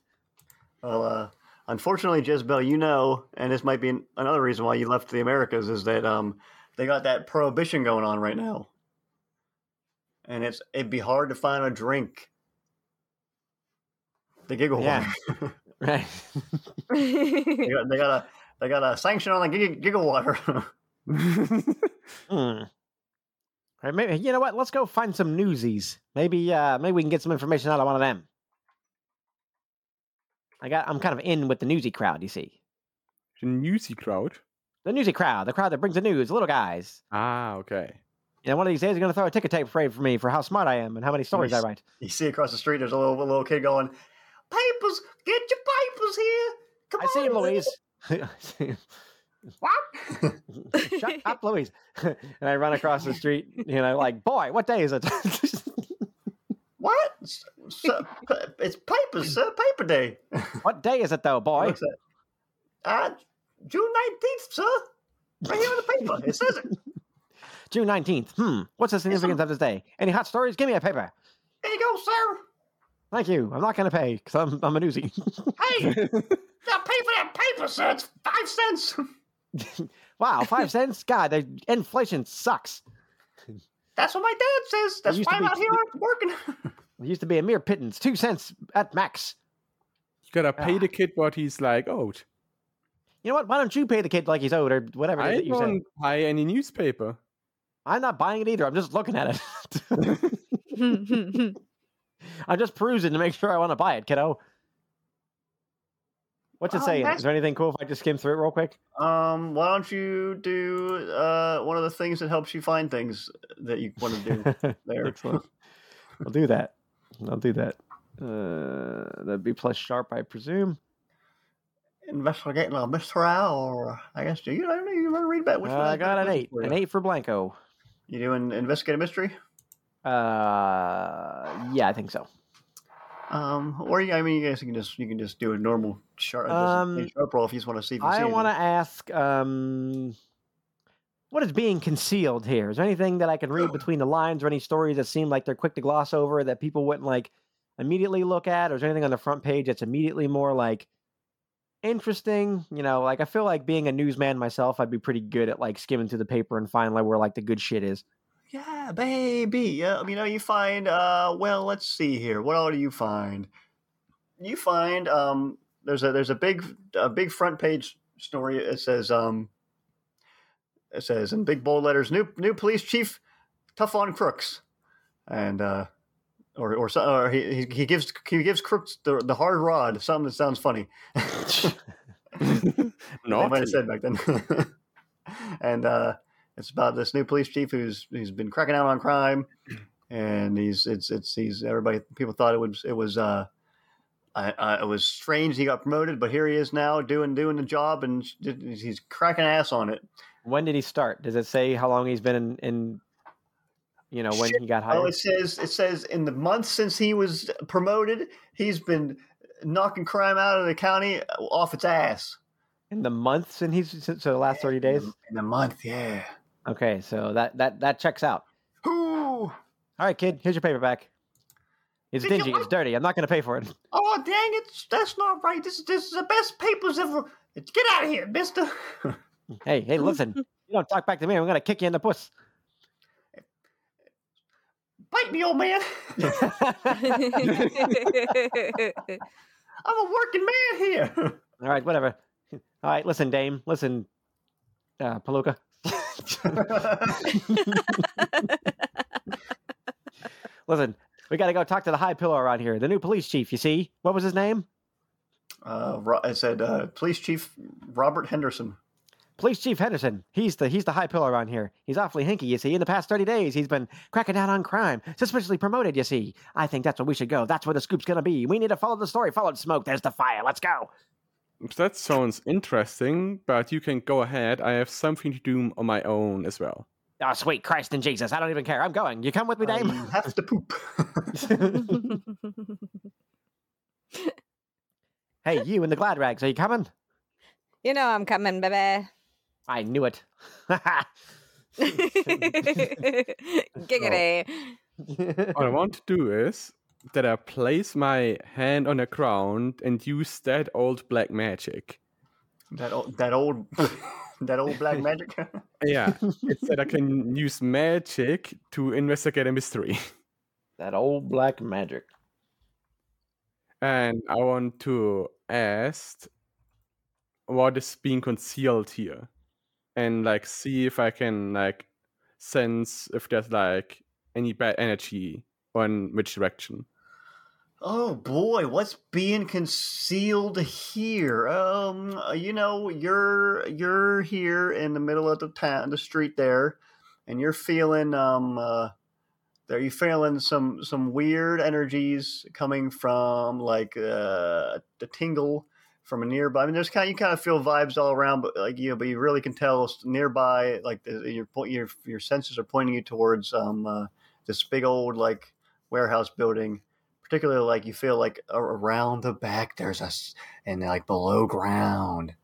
Well, uh, unfortunately, Jezebel, you know, and this might be another reason why you left the Americas is that um, they got that prohibition going on right now, and it's it'd be hard to find a drink. The giggle Yeah. water. Right. they, got, they got a they got a sanction on the gig, giggle water. Hmm. Right, maybe you know what? Let's go find some newsies. Maybe uh maybe we can get some information out of one of them. I got I'm kind of in with the newsy crowd, you see. the newsy crowd. The newsy crowd, the crowd that brings the news, the little guys. Ah, okay. You know, one of these days they're gonna throw a ticker tape parade for me for how smart I am and how many stories I write. you see across the street, there's a little a little kid going, "Papers, get your papers here! Come I see him, on, Louise. I see him. What? Shut up, Louise. and I run across the street, you know, like, boy, what day is it? what? S- s- it's papers, sir. Paper day. what day is it, though, boy? Uh, June 19th, sir. Right here on the paper. It says it. June 19th. Hmm. What's the significance of this day? Any hot stories? Give me a paper. There you go, sir. Thank you. I'm not going to pay because I'm, I'm a newsie. Hey, now pay for that paper, sir. It's five cents. wow, five cents? God, the inflation sucks. That's what my dad says. That's why I'm out here working. It used to be a mere pittance, two cents at max. You gotta pay Ah. the kid what he's like owed. You know what? Why don't you pay the kid like he's owed or whatever I that you said? don't buy any newspaper. I'm not buying it either. I'm just looking at it. I'm just perusing to make sure I want to buy it, kiddo. What's it Um, saying? Is there anything cool if I just skim through it real quick? Um, why don't you do uh one of the things that helps you find things that you want to do there? Excellent. I'll do that. I'll do that. Uh, that'd be plus sharp, I presume. Investigating a mystery, or I guess do you? I don't know. You want to read about which Uh, one? I got an eight. for An eight for Blanko. You doing investigate a mystery? Uh, yeah, I think so. Um, or I mean, you guys can just you can just do a normal sharp, Um, sharp roll if you just want to see. I want to ask, um, what is being concealed here? Is there anything that I can read between the lines, or any stories that seem like they're quick to gloss over that people wouldn't like immediately look at, or is there anything on the front page that's immediately more like interesting. You know, like I feel like being a newsman myself, I'd be pretty good at like skimming through the paper and finding like where like the good shit is. Yeah, baby. Yeah, you know, you find. Uh, well, let's see here. What all do you find? You find um, there's a there's a big a big front page story. It says um, it says in big bold letters, new new police chief, tough on crooks, and uh, or or, or he he- he gives he gives crooks the the hard rod. Something that sounds funny. no, they might have said back then. and uh, it's about this new police chief who's who's been cracking out on crime, and he's it's it's he's everybody people thought it was it was uh, I, I, it was strange he got promoted, but here he is now doing doing the job, and he's cracking ass on it. When did he start? Does it say how long he's been in? in you know, when Shit. he got hired. Oh, it says it says in the months since he was promoted, he's been knocking crime out of the county off its ass. in the months, and he's so the last thirty In days. the- in the month, yeah. Okay, so that that that checks out. All right, kid, here's your paperback. It's Did you dingy. It's dirty. I'm not going to pay for it. Oh dang it! That's not right. This this is the best papers ever. Get out of here, Mister. Hey, hey, listen. you don't talk back to me. I'm going to kick you in the puss. Bite me, old man. I'm a working man here. All right, whatever. All right, listen, Dame. Listen, uh, Palooka. listen, we got to go talk to the high pillow around here. The new police chief, you see? What was his name? uh, I said, uh, Police Chief Robert Henderson. Police Chief Henderson. He's the he's the high pillar around here. He's awfully hinky, you see. In the past 30 days, he's been cracking down on crime, suspiciously promoted, you see. I think that's where we should go. That's where the scoop's going to be. We need to follow the story. Follow the smoke. There's the fire. Let's go. That sounds interesting, but you can go ahead. I have something to do on my own as well. Oh, sweet Christ and Jesus. I don't even care. I'm going. You come with me, I Dame? have to poop. hey, you in the glad rags. Are you coming? You know I'm coming, baby. I knew it. Giggity. what I want to do is that I place my hand on the ground and use that old black magic. that old, that old, that old black magic. Yeah, it's that I can use magic to investigate a mystery. that old black magic. And I want to ask what is being concealed here. And like see if I can like sense if there's like any bad energy or in which direction. Oh boy, what's being concealed here? Um, you know, you're you're here in the middle of the town, the street there, and you're feeling um, uh, there you feeling some some weird energies coming from like uh, the tingle from a nearby. I mean, there's kind of, you kind of feel vibes all around, but like you know, but you really can tell nearby, like your your your senses are pointing you towards um uh, this big old like warehouse building particularly like you feel like around the back there's a and like below ground.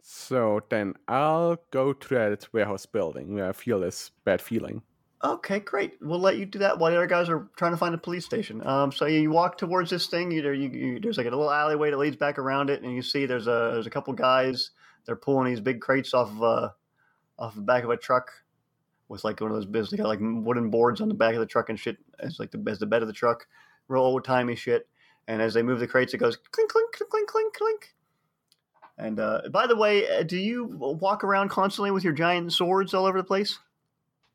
So then I'll go to that warehouse building where I feel this bad feeling. okay great. We'll let you do that while the other guys are trying to find a police station. Um so you walk towards this thing you, you, you there's like a little alleyway that leads back around it and you see there's a there's a couple guys they're pulling these big crates off of uh off the back of a truck with like one of those bits they got like wooden boards on the back of the truck and shit as like the as the bed of the truck real old timey shit and as they move the crates it goes clink clink clink clink clink clink and uh, by the way, uh, do you walk around constantly with your giant swords all over the place,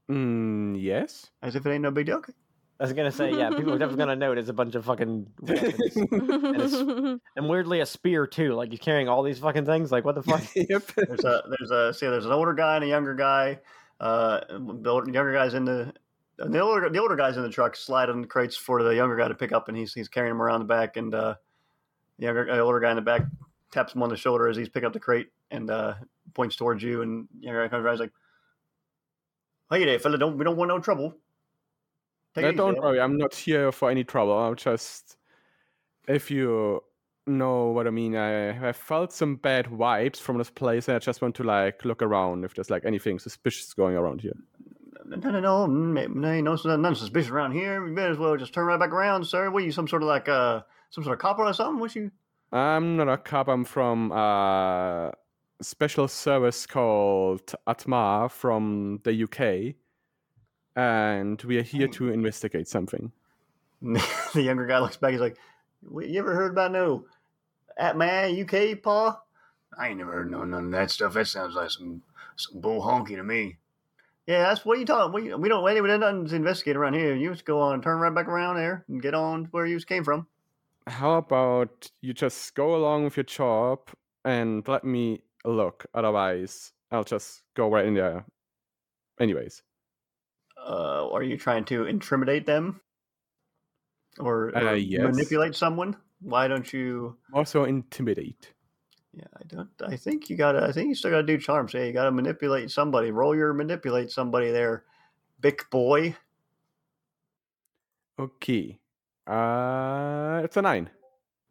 Mm, yes. as if it ain't no big deal? Okay. I was gonna say, yeah, people are definitely gonna notice a bunch of fucking weapons. and weirdly a spear too. Like you're carrying all these fucking things. Like what the fuck? yep. There's a there's a see there's an older guy and a younger guy. Uh, the older- younger guy's in the the older the older guy's in the truck sliding crates for the younger guy to pick up, and he's he's carrying him around the back, and uh, the younger the older guy in the back taps him on the shoulder as he's picking up the crate and uh, points towards you, and the younger guy comes around, he's like, "Hey there, fella, don't we don't want no trouble." Take No, don't there." worry, I'm not here for any trouble. I'm just, if you know what I mean, I have felt some bad vibes from this place, and I just want to like look around if there's like anything suspicious going around here. No, no, no, no, no, no, nothing suspicious around here. You might as well just turn right back around, sir. What are you, some sort of like uh, some sort of copper or something? What you? I'm not a cop. I'm from a special service called Atma from the UK, and we are here Hmm. to investigate something. the younger guy looks back. He's like, "Wait, "You ever heard about no at man UK, Pa? I ain't never heard no none of that stuff. That sounds like some some bull honky to me." Yeah, that's what you talking. We we don't wait. We got nothing to investigate around here. You just go on, turn right back around there, and get on where you came from. How about you just go along with your job and let me look? Otherwise, I'll just go right in there. Anyways, Uh, are you trying to intimidate them, or, or Uh, yes. manipulate someone? Why don't you? also intimidate. Yeah, I don't. I think you gotta. I think you still gotta do charms. Yeah, you gotta manipulate somebody. Roll your manipulate somebody there, big boy. Okay. Uh, it's a nine.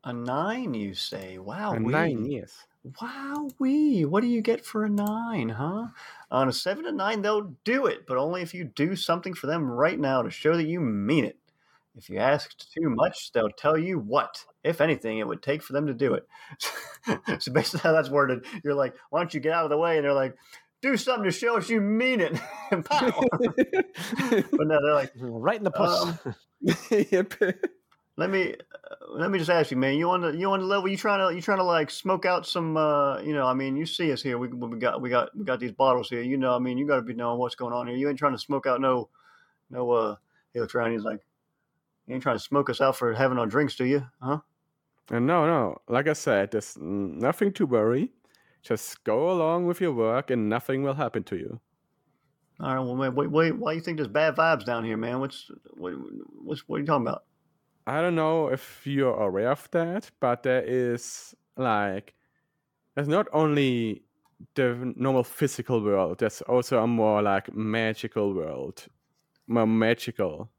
A nine, you say? Wow, A nine, yes. Wow, wee. What do you get for a nine, huh? On a seven to nine, they'll do it, but only if you do something for them right now to show that you mean it. If you ask too much, they'll tell you what, if anything, it would take for them to do it. so basically, how that's worded, you're like, "Why don't you get out of the way?" And they're like, "Do something to show us you mean it." But no, they're like, right in the puss. Um, yep. Let me uh, let me just ask you, man. You on the you on the level? You trying to you trying to like smoke out some? uh You know, I mean, you see us here. We we got we got we got these bottles here. You know, I mean, you got to be knowing what's going on here. You ain't trying to smoke out no no. uh He looks around. He's like, you ain't trying to smoke us out for having our drinks, do you? Huh? And no, no. Like I said, there's nothing to worry. Just go along with your work, and nothing will happen to you. All right. Well, wait, wait, wait. Why you think there's bad vibes down here, man? What's what, what's what are you talking about? I don't know if you're aware of that, but there is like there's not only the normal physical world. There's also a more like magical world, more magical,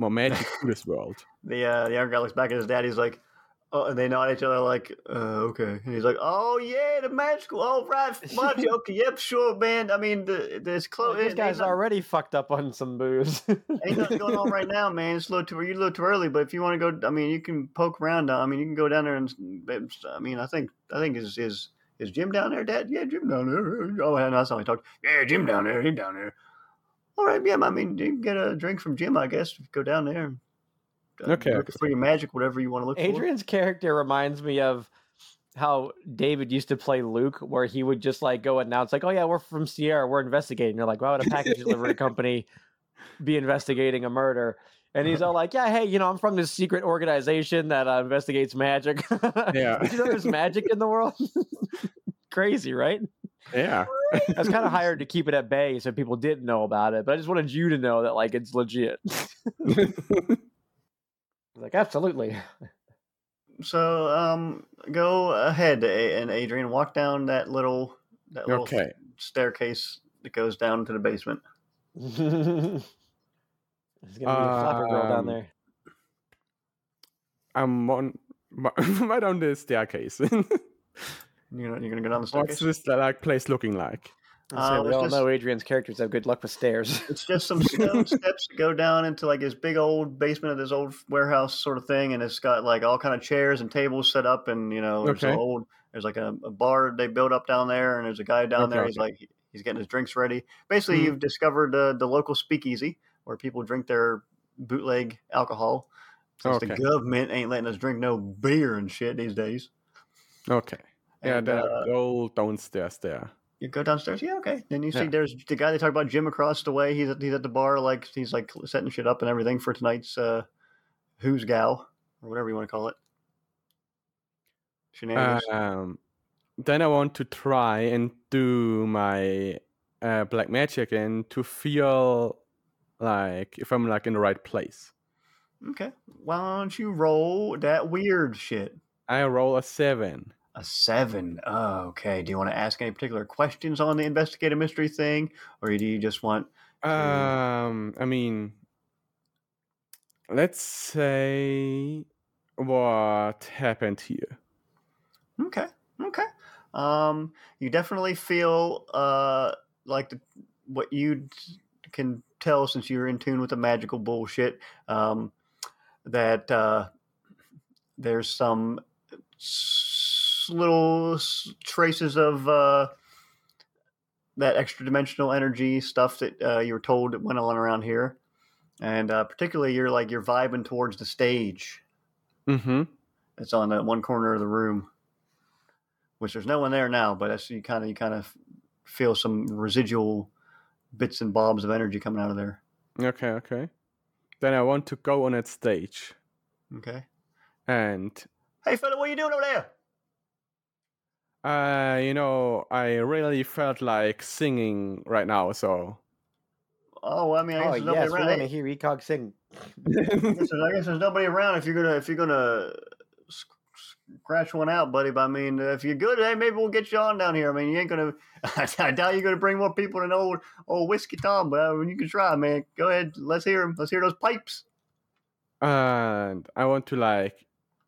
more magic to this world. The uh, the younger guy looks back at his dad. He's like, oh, and they nod at each other like, uh, okay. And he's like, oh yeah, the magical. Oh right, Fudge. Okay, yep, sure, man. I mean, the this close. this guy's already fucked up on some booze. Ain't nothing going on right now, man. It's a little too you a little too early. But if you want to go, I mean, you can poke around. I mean, you can go down there and. I mean, I think I think is is is Jim down there, Dad? Yeah, Jim down there. Oh, no, that's how he talked. Yeah, Jim down there. He down there. All right, yeah. I mean, you can get a drink from Jim, I guess. If you go down there. and, uh, Okay, look for your magic, whatever you want to look for. Adrian's character reminds me of how David used to play Luke, where he would just like go announce, like, "Oh yeah, we're from Sierra, we're investigating." You're like, "Why would a package delivery company be investigating a murder?" And he's all like, "Yeah, hey, you know, I'm from this secret organization that uh, investigates magic. Yeah. Did you know there's magic in the world? Crazy, right? Yeah. I was kind of hired to keep it at bay so people didn't know about it, but I just wanted you to know that like it's legit. like, absolutely. So, um, go ahead, and Adrian, walk down that little that little okay. staircase that goes down to the basement. There's gonna be a flapper girl down Um, there. I'm on right on the staircase. You know, you're gonna go down the stairs. What's this like place looking like? So uh, we all just- know Adrian's characters have good luck with stairs. It's just some stone steps that go down into like this big old basement of this old warehouse sort of thing, and it's got like all kind of chairs and tables set up, and you know, there's Okay. an old there's like a, a bar they built up down there, and there's a guy down Okay, there. He's okay. like he's getting his drinks ready. Basically, Hmm. you've discovered uh, the local speakeasy where people drink their bootleg alcohol. Since the government ain't letting us drink no beer and shit these days. Okay. Yeah, And, uh, go downstairs there. You go downstairs. Yeah, okay. Then you see Yeah. there's the guy they talk about, Jim across the way. He's at, he's at the bar, like he's like setting shit up and everything for tonight's uh, who's gal or whatever you want to call it. Shenanigans. Um, then I want to try and do my uh, black magic and to feel like if I'm like in the right place. okay. Why don't you roll that weird shit? I roll a seven. A seven. Oh, okay. Do you want to ask any particular questions on the investigative mystery thing, or do you just want? Um, I mean, let's say what happened here. Okay. Okay. Um, you definitely feel uh like the, what you can tell since you're in tune with the magical bullshit. Um, that uh, there's some s- little traces of uh, that extra dimensional energy stuff that uh, you were told went on around here, and uh, particularly you're like you're vibing towards the stage Mm-hmm. that's on that one corner of the room, which there's no one there now, but that's you kind of you kind of feel some residual bits and bobs of energy coming out of there. Okay, okay. Then I want to go on that stage Okay. and Hey, fella, what are you doing over there? Uh you know, I really felt like singing right now, so Oh, I mean, I guess Oh there's nobody yes, we around. want to hear Ekog sing. I guess there's- I guess there's nobody around if you're gonna if you're gonna scratch one out, buddy. But I mean, if you're good, hey, maybe we'll get you on down here. I mean, you ain't gonna. I doubt you're gonna bring more people than old old whiskey Tom, but I mean, you can try, man. Go ahead, let's hear 'em. Let's hear those pipes. and I want to like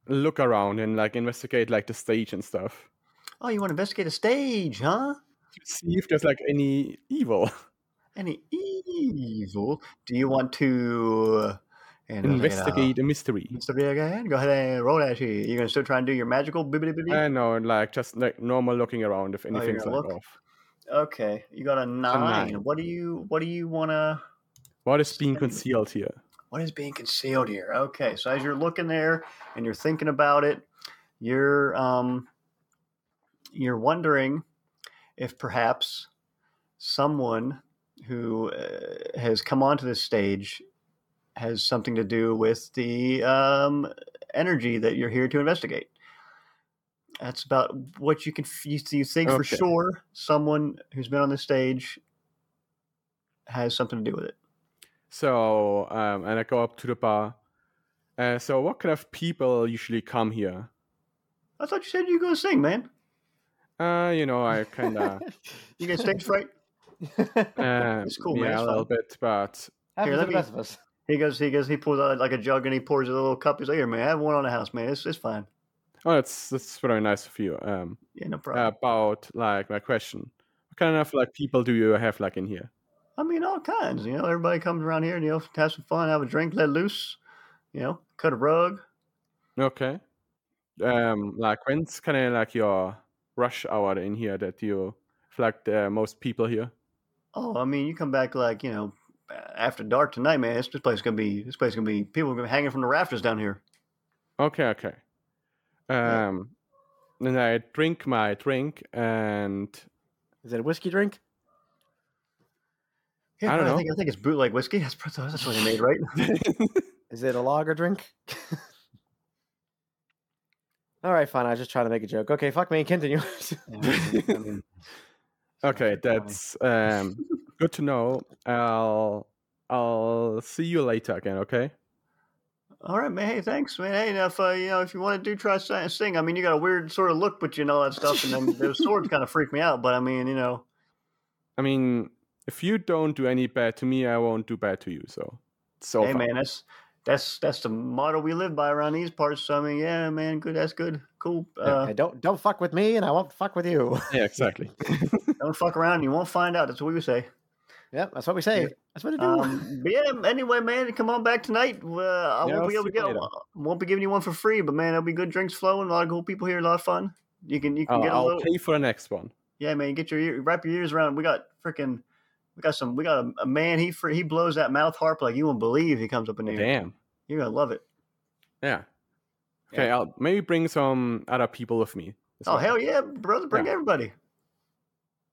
look around and like investigate like the stage and stuff. Oh, you want to investigate a stage, huh? To see if there's like any evil. Any evil? Do you want to uh, and investigate a mystery. Investigate again. Go ahead and roll that shit. You're gonna still try and do your magical bibbidi bibbidi. I know, like just like normal looking around if Oh, anything's gonna like look? off. Okay, you got a nine. nine. What do you What do you wanna? What is being concealed here? What is being concealed here? Okay, so as you're looking there and you're thinking about it, you're um, you're wondering if perhaps someone who uh, has come onto this stage has something to do with the um, energy that you're here to investigate. That's about what you can you, you think for sure. Someone who's been on the stage has something to do with it. So, um, and I go up to the bar. Uh, so, what kind of people usually come here? I thought you said you to sing, man. Uh, you know, I kind of, You get stage fright. uh, It's cool, man, yeah, it's a little fine. bit, but Here, let me- best of us. He goes, he goes, he pulls out like a jug and he pours a little cup. He's like, "Here, man, I have one on the house, man. It's it's fine. oh, that's that's very nice of you. Um, Yeah, no problem. about like my question, what kind of like people do you have like in here? I mean, all kinds. You know, everybody comes around here and you know have some fun, have a drink, let loose. You know, cut a rug. Okay. Um, like when's kind of like your rush hour in here that you have like the most people here? Oh, I mean, you come back like you know after dark tonight, man. This, this place is gonna be this place is gonna be people are gonna be hanging from the rafters down here. Okay, okay. Yeah. Um, then I drink my drink and Is it a whiskey drink? Yeah, I don't I know. think I think it's bootleg whiskey. That's that's what they made, right? Is it a lager drink? All right, fine. I was just trying to make a joke. Okay, fuck me. Continue. Okay, that's um good to know. I'll I'll see you later again. Okay. All right, man. Hey, thanks, man. Hey, now if uh, you know if you want to do try sing, I mean, you got a weird sort of look, but you know that stuff, and then those swords kind of freak me out. But I mean, you know, I mean, if you don't do any bad to me, I won't do bad to you. So, so hey, man, that's that's that's the motto we live by around these parts. So I mean, yeah, man, good. That's good. Cool. Uh, Hey, don't don't fuck with me, and I won't fuck with you. Yeah, exactly. don't fuck around. You won't find out. That's what we say. yep, that's what we say. Yeah. That's what I do. Um, but yeah. Anyway, man, come on back tonight. Uh, I Yeah, won't be able to get. later. Won't be giving you one for free, but man, there'll be good drinks flowing. A lot of cool people here. A lot of fun. You can you can I'll, get a I'll little. pay for the next one. Yeah, man, get your ear, wrap your ears around. We got freaking, we got some, we got a, a man. He fr- he blows that mouth harp like you won't believe. He comes up in there. Damn. You're gonna love it. Yeah. Okay, I'll maybe bring some other people with me. Oh well. hell yeah, brother! Bring Yeah. everybody.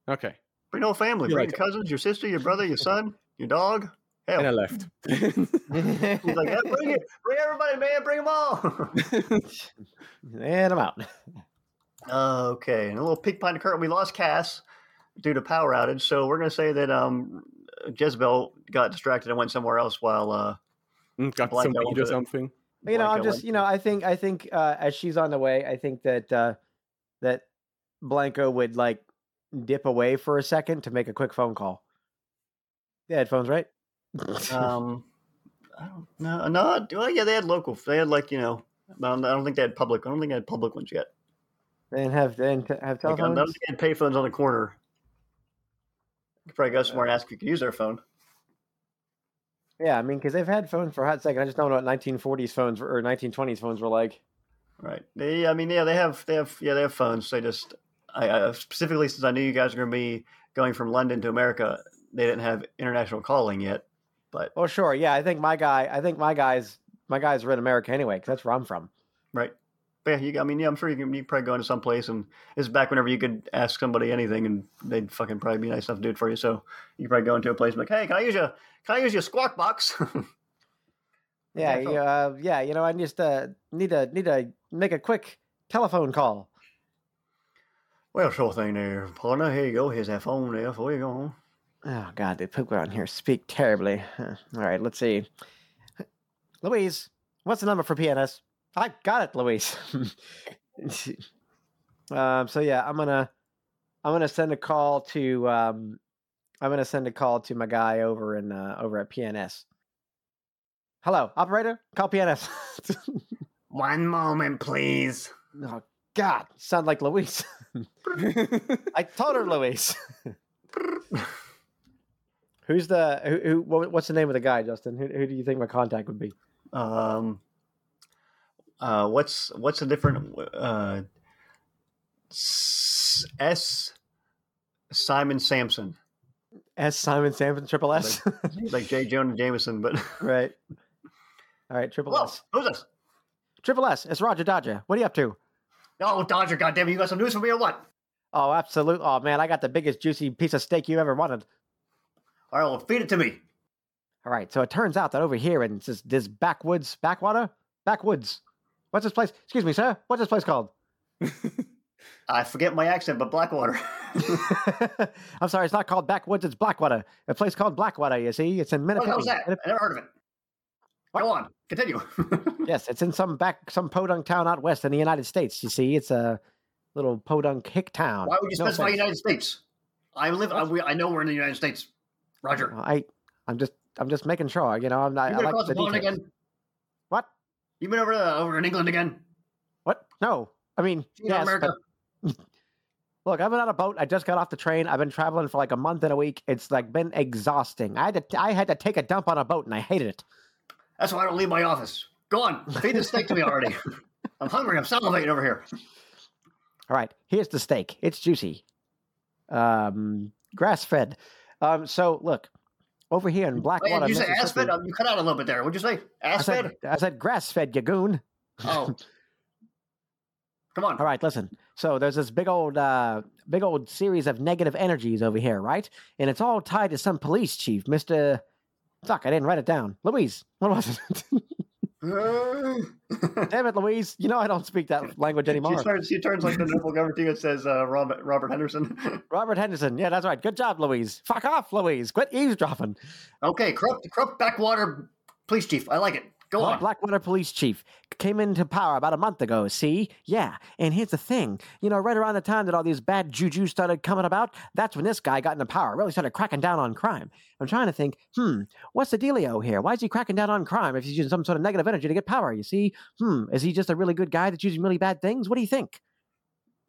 Okay. Bring the whole family. You Bring like your cousins, your sister, your brother, your son, your dog. Hell. And I left. he's like, yeah, bring it, bring everybody, man, bring them all. and I'm out. okay, and a little peek behind the curtain. We lost Cass due to power outage, so we're gonna say that um Jezebel got distracted and went somewhere else while uh Mm, Got Like some that weed or was a- something. you know, I'm just, you know, I think, I think, uh, as she's on the way, I think that uh, that Blanko would like dip away for a second to make a quick phone call. The headphones, right? Um, I don't know. No, well, yeah, they had local. They had like you know. I don't, I don't think they had public. I don't think they had public ones yet. and have then have Like, I don't think they had payphones on the corner. Could probably go somewhere and ask if you could use their phone. Yeah, I mean, because they've had phones for a hot second. I just don't know what 1940s phones were, or 1920s phones were like. Right. They, I mean, yeah, they have, they have, yeah, they have phones. They just, I, I specifically since I knew you guys were going to be going from London to America, they didn't have international calling yet. But Oh, sure. Yeah, I think my guy. I think my guys. My guys are in America anyway, because that's where I'm from. right. Yeah, you, I mean, yeah, I'm sure you can. You can probably go into some place, and it's back whenever you could ask somebody anything, and they'd fucking probably be nice enough to do it for you. So you probably go into a place and be like, hey, can I use your, can I use your squawk box? Yeah, Yeah, uh, yeah. You know, I just uh, need to need to make a quick telephone call. well, sure thing, there, partner. Here you go. Here's that phone there for you. Go. Oh God, the people around here speak terribly. All right, let's see. Louise, what's the number for PNS? I got it, Louise. um, so yeah, I'm gonna I'm gonna send a call to um, I'm gonna send a call to my guy over in uh, over at PNS. Hello, operator. Call PNS. One moment, please. oh God, sound like Louise. I told her Louise. Who's the who, who? What's the name of the guy, Justin? Who, who do you think my contact would be? Um, uh, what's what's the different uh, S, Simon Sampson, S. Simon Sampson, triple S. like J. Jonah Jameson, but right. All right, triple S. who's this? Triple S. It's Roger Dodger. What are you up to? Oh, Dodger, goddamn, you got some news for me or what? Oh, absolute. Oh man, I got the biggest juicy piece of steak you ever wanted. All right, well, feed it to me. All right, so it turns out that over here in this, this backwoods, backwater, backwoods. What's this place? Excuse me, sir. What's this place called? I forget my accent, but Blackwater. I'm sorry, it's not called backwoods. It's Blackwater. A place called Blackwater. You see, it's in oh, what the Minnetonka. that? I never heard of it. What? Go on, continue. Yes, it's in some back some podunk town out west in the United States. You see, it's a little podunk hick town. Why would you No specify offense. United States? I live. I, we, I know we're in the United States. Roger. Well, I I'm just I'm just making sure. You know, I'm not. I like the the details. again? What? You been over uh, over in England again? What? No. I mean, yes. America? But look, I've been on a boat. I just got off the train. I've been traveling for like a month and a week. It's like been exhausting. I had to I had to take a dump on a boat, and I hated it. That's why I don't leave my office. Go on, feed the steak to me already. I'm hungry. I'm salivating over here. All right, here's the steak. It's juicy, um, grass fed. Um, so look, over here in Wait, Blackwater, did you say ass fed? You cut out a little bit there. What'd you say? Ass fed? said, I said grass fed, you goon. Oh. Come on. All right, listen. So there's this big old, uh, big old series of negative energies over here, right? And it's all tied to some police chief, Mister. Fuck, I didn't write it down. Louise, what was it? Damn it, Louise. You know I don't speak that language she, anymore. turns, she turns like the noble government thing that says uh, Robert, Robert Henderson. Robert Henderson. Yeah, that's right. Good job, Louise. Fuck off, Louise. Quit eavesdropping. okay, corrupt, corrupt backwater police chief. I like it. Go Oh, on. Blackwater Police Chief came into power about a month ago. See? Yeah. And here's the thing. You know, right around the time that all these bad juju started coming about, that's when this guy got into power, really started cracking down on crime. I'm trying to think, hmm, what's the dealio here? Why is he cracking down on crime if he's using some sort of negative energy to get power? You see? Hmm, is he just a really good guy that's using really bad things? What do you think?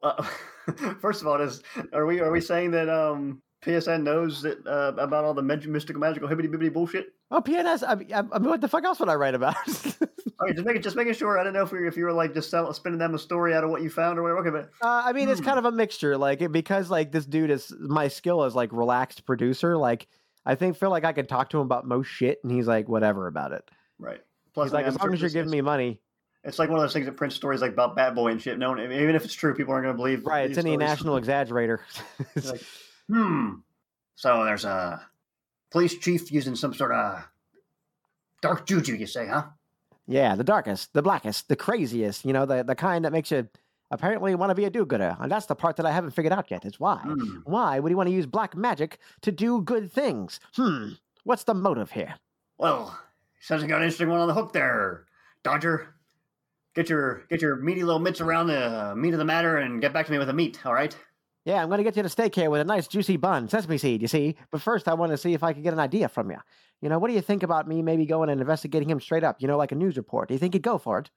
Uh, first of all, is are we are we saying that um, PSN knows that uh, about all the mag- mystical, magical, hibbity bibbity bullshit? Oh, PNS. I mean, I mean, what the fuck else would I write about? Okay, just making just making sure. I don't know if we if you were like just sell, spinning them a story out of what you found or whatever. Okay, but Uh, I mean, it's Hmm. kind of a mixture, like because like this dude is my skill as like relaxed producer. Like I think feel like I can talk to him about most shit, and he's like whatever about it. right. Plus, He's like, as long as you're giving me money, It's like one of those things that Prince stories like about Bat Boy and shit. No, one- even if it's true, people aren't going to believe. right? It's any stories. national exaggerator. Like, hmm. So there's a police chief using some sort of dark juju. You say, huh? yeah, the darkest, the blackest, the craziest. You know, the the kind that makes you apparently want to be a do-gooder, and that's the part that I haven't figured out yet. Is why. Hmm. Why would he want to use black magic to do good things? Hmm. What's the motive here? Well, sounds like you got an interesting one on the hook there, Dodger. Get your get your meaty little mitts around the meat of the matter and get back to me with the meat. All right. Yeah, I'm going to get you to steak here with a nice juicy bun, sesame seed, you see. But first, I want to see if I can get an idea from you. You know, what do you think about me maybe going and investigating him straight up, you know, like a news report? Do you think he'd go for it?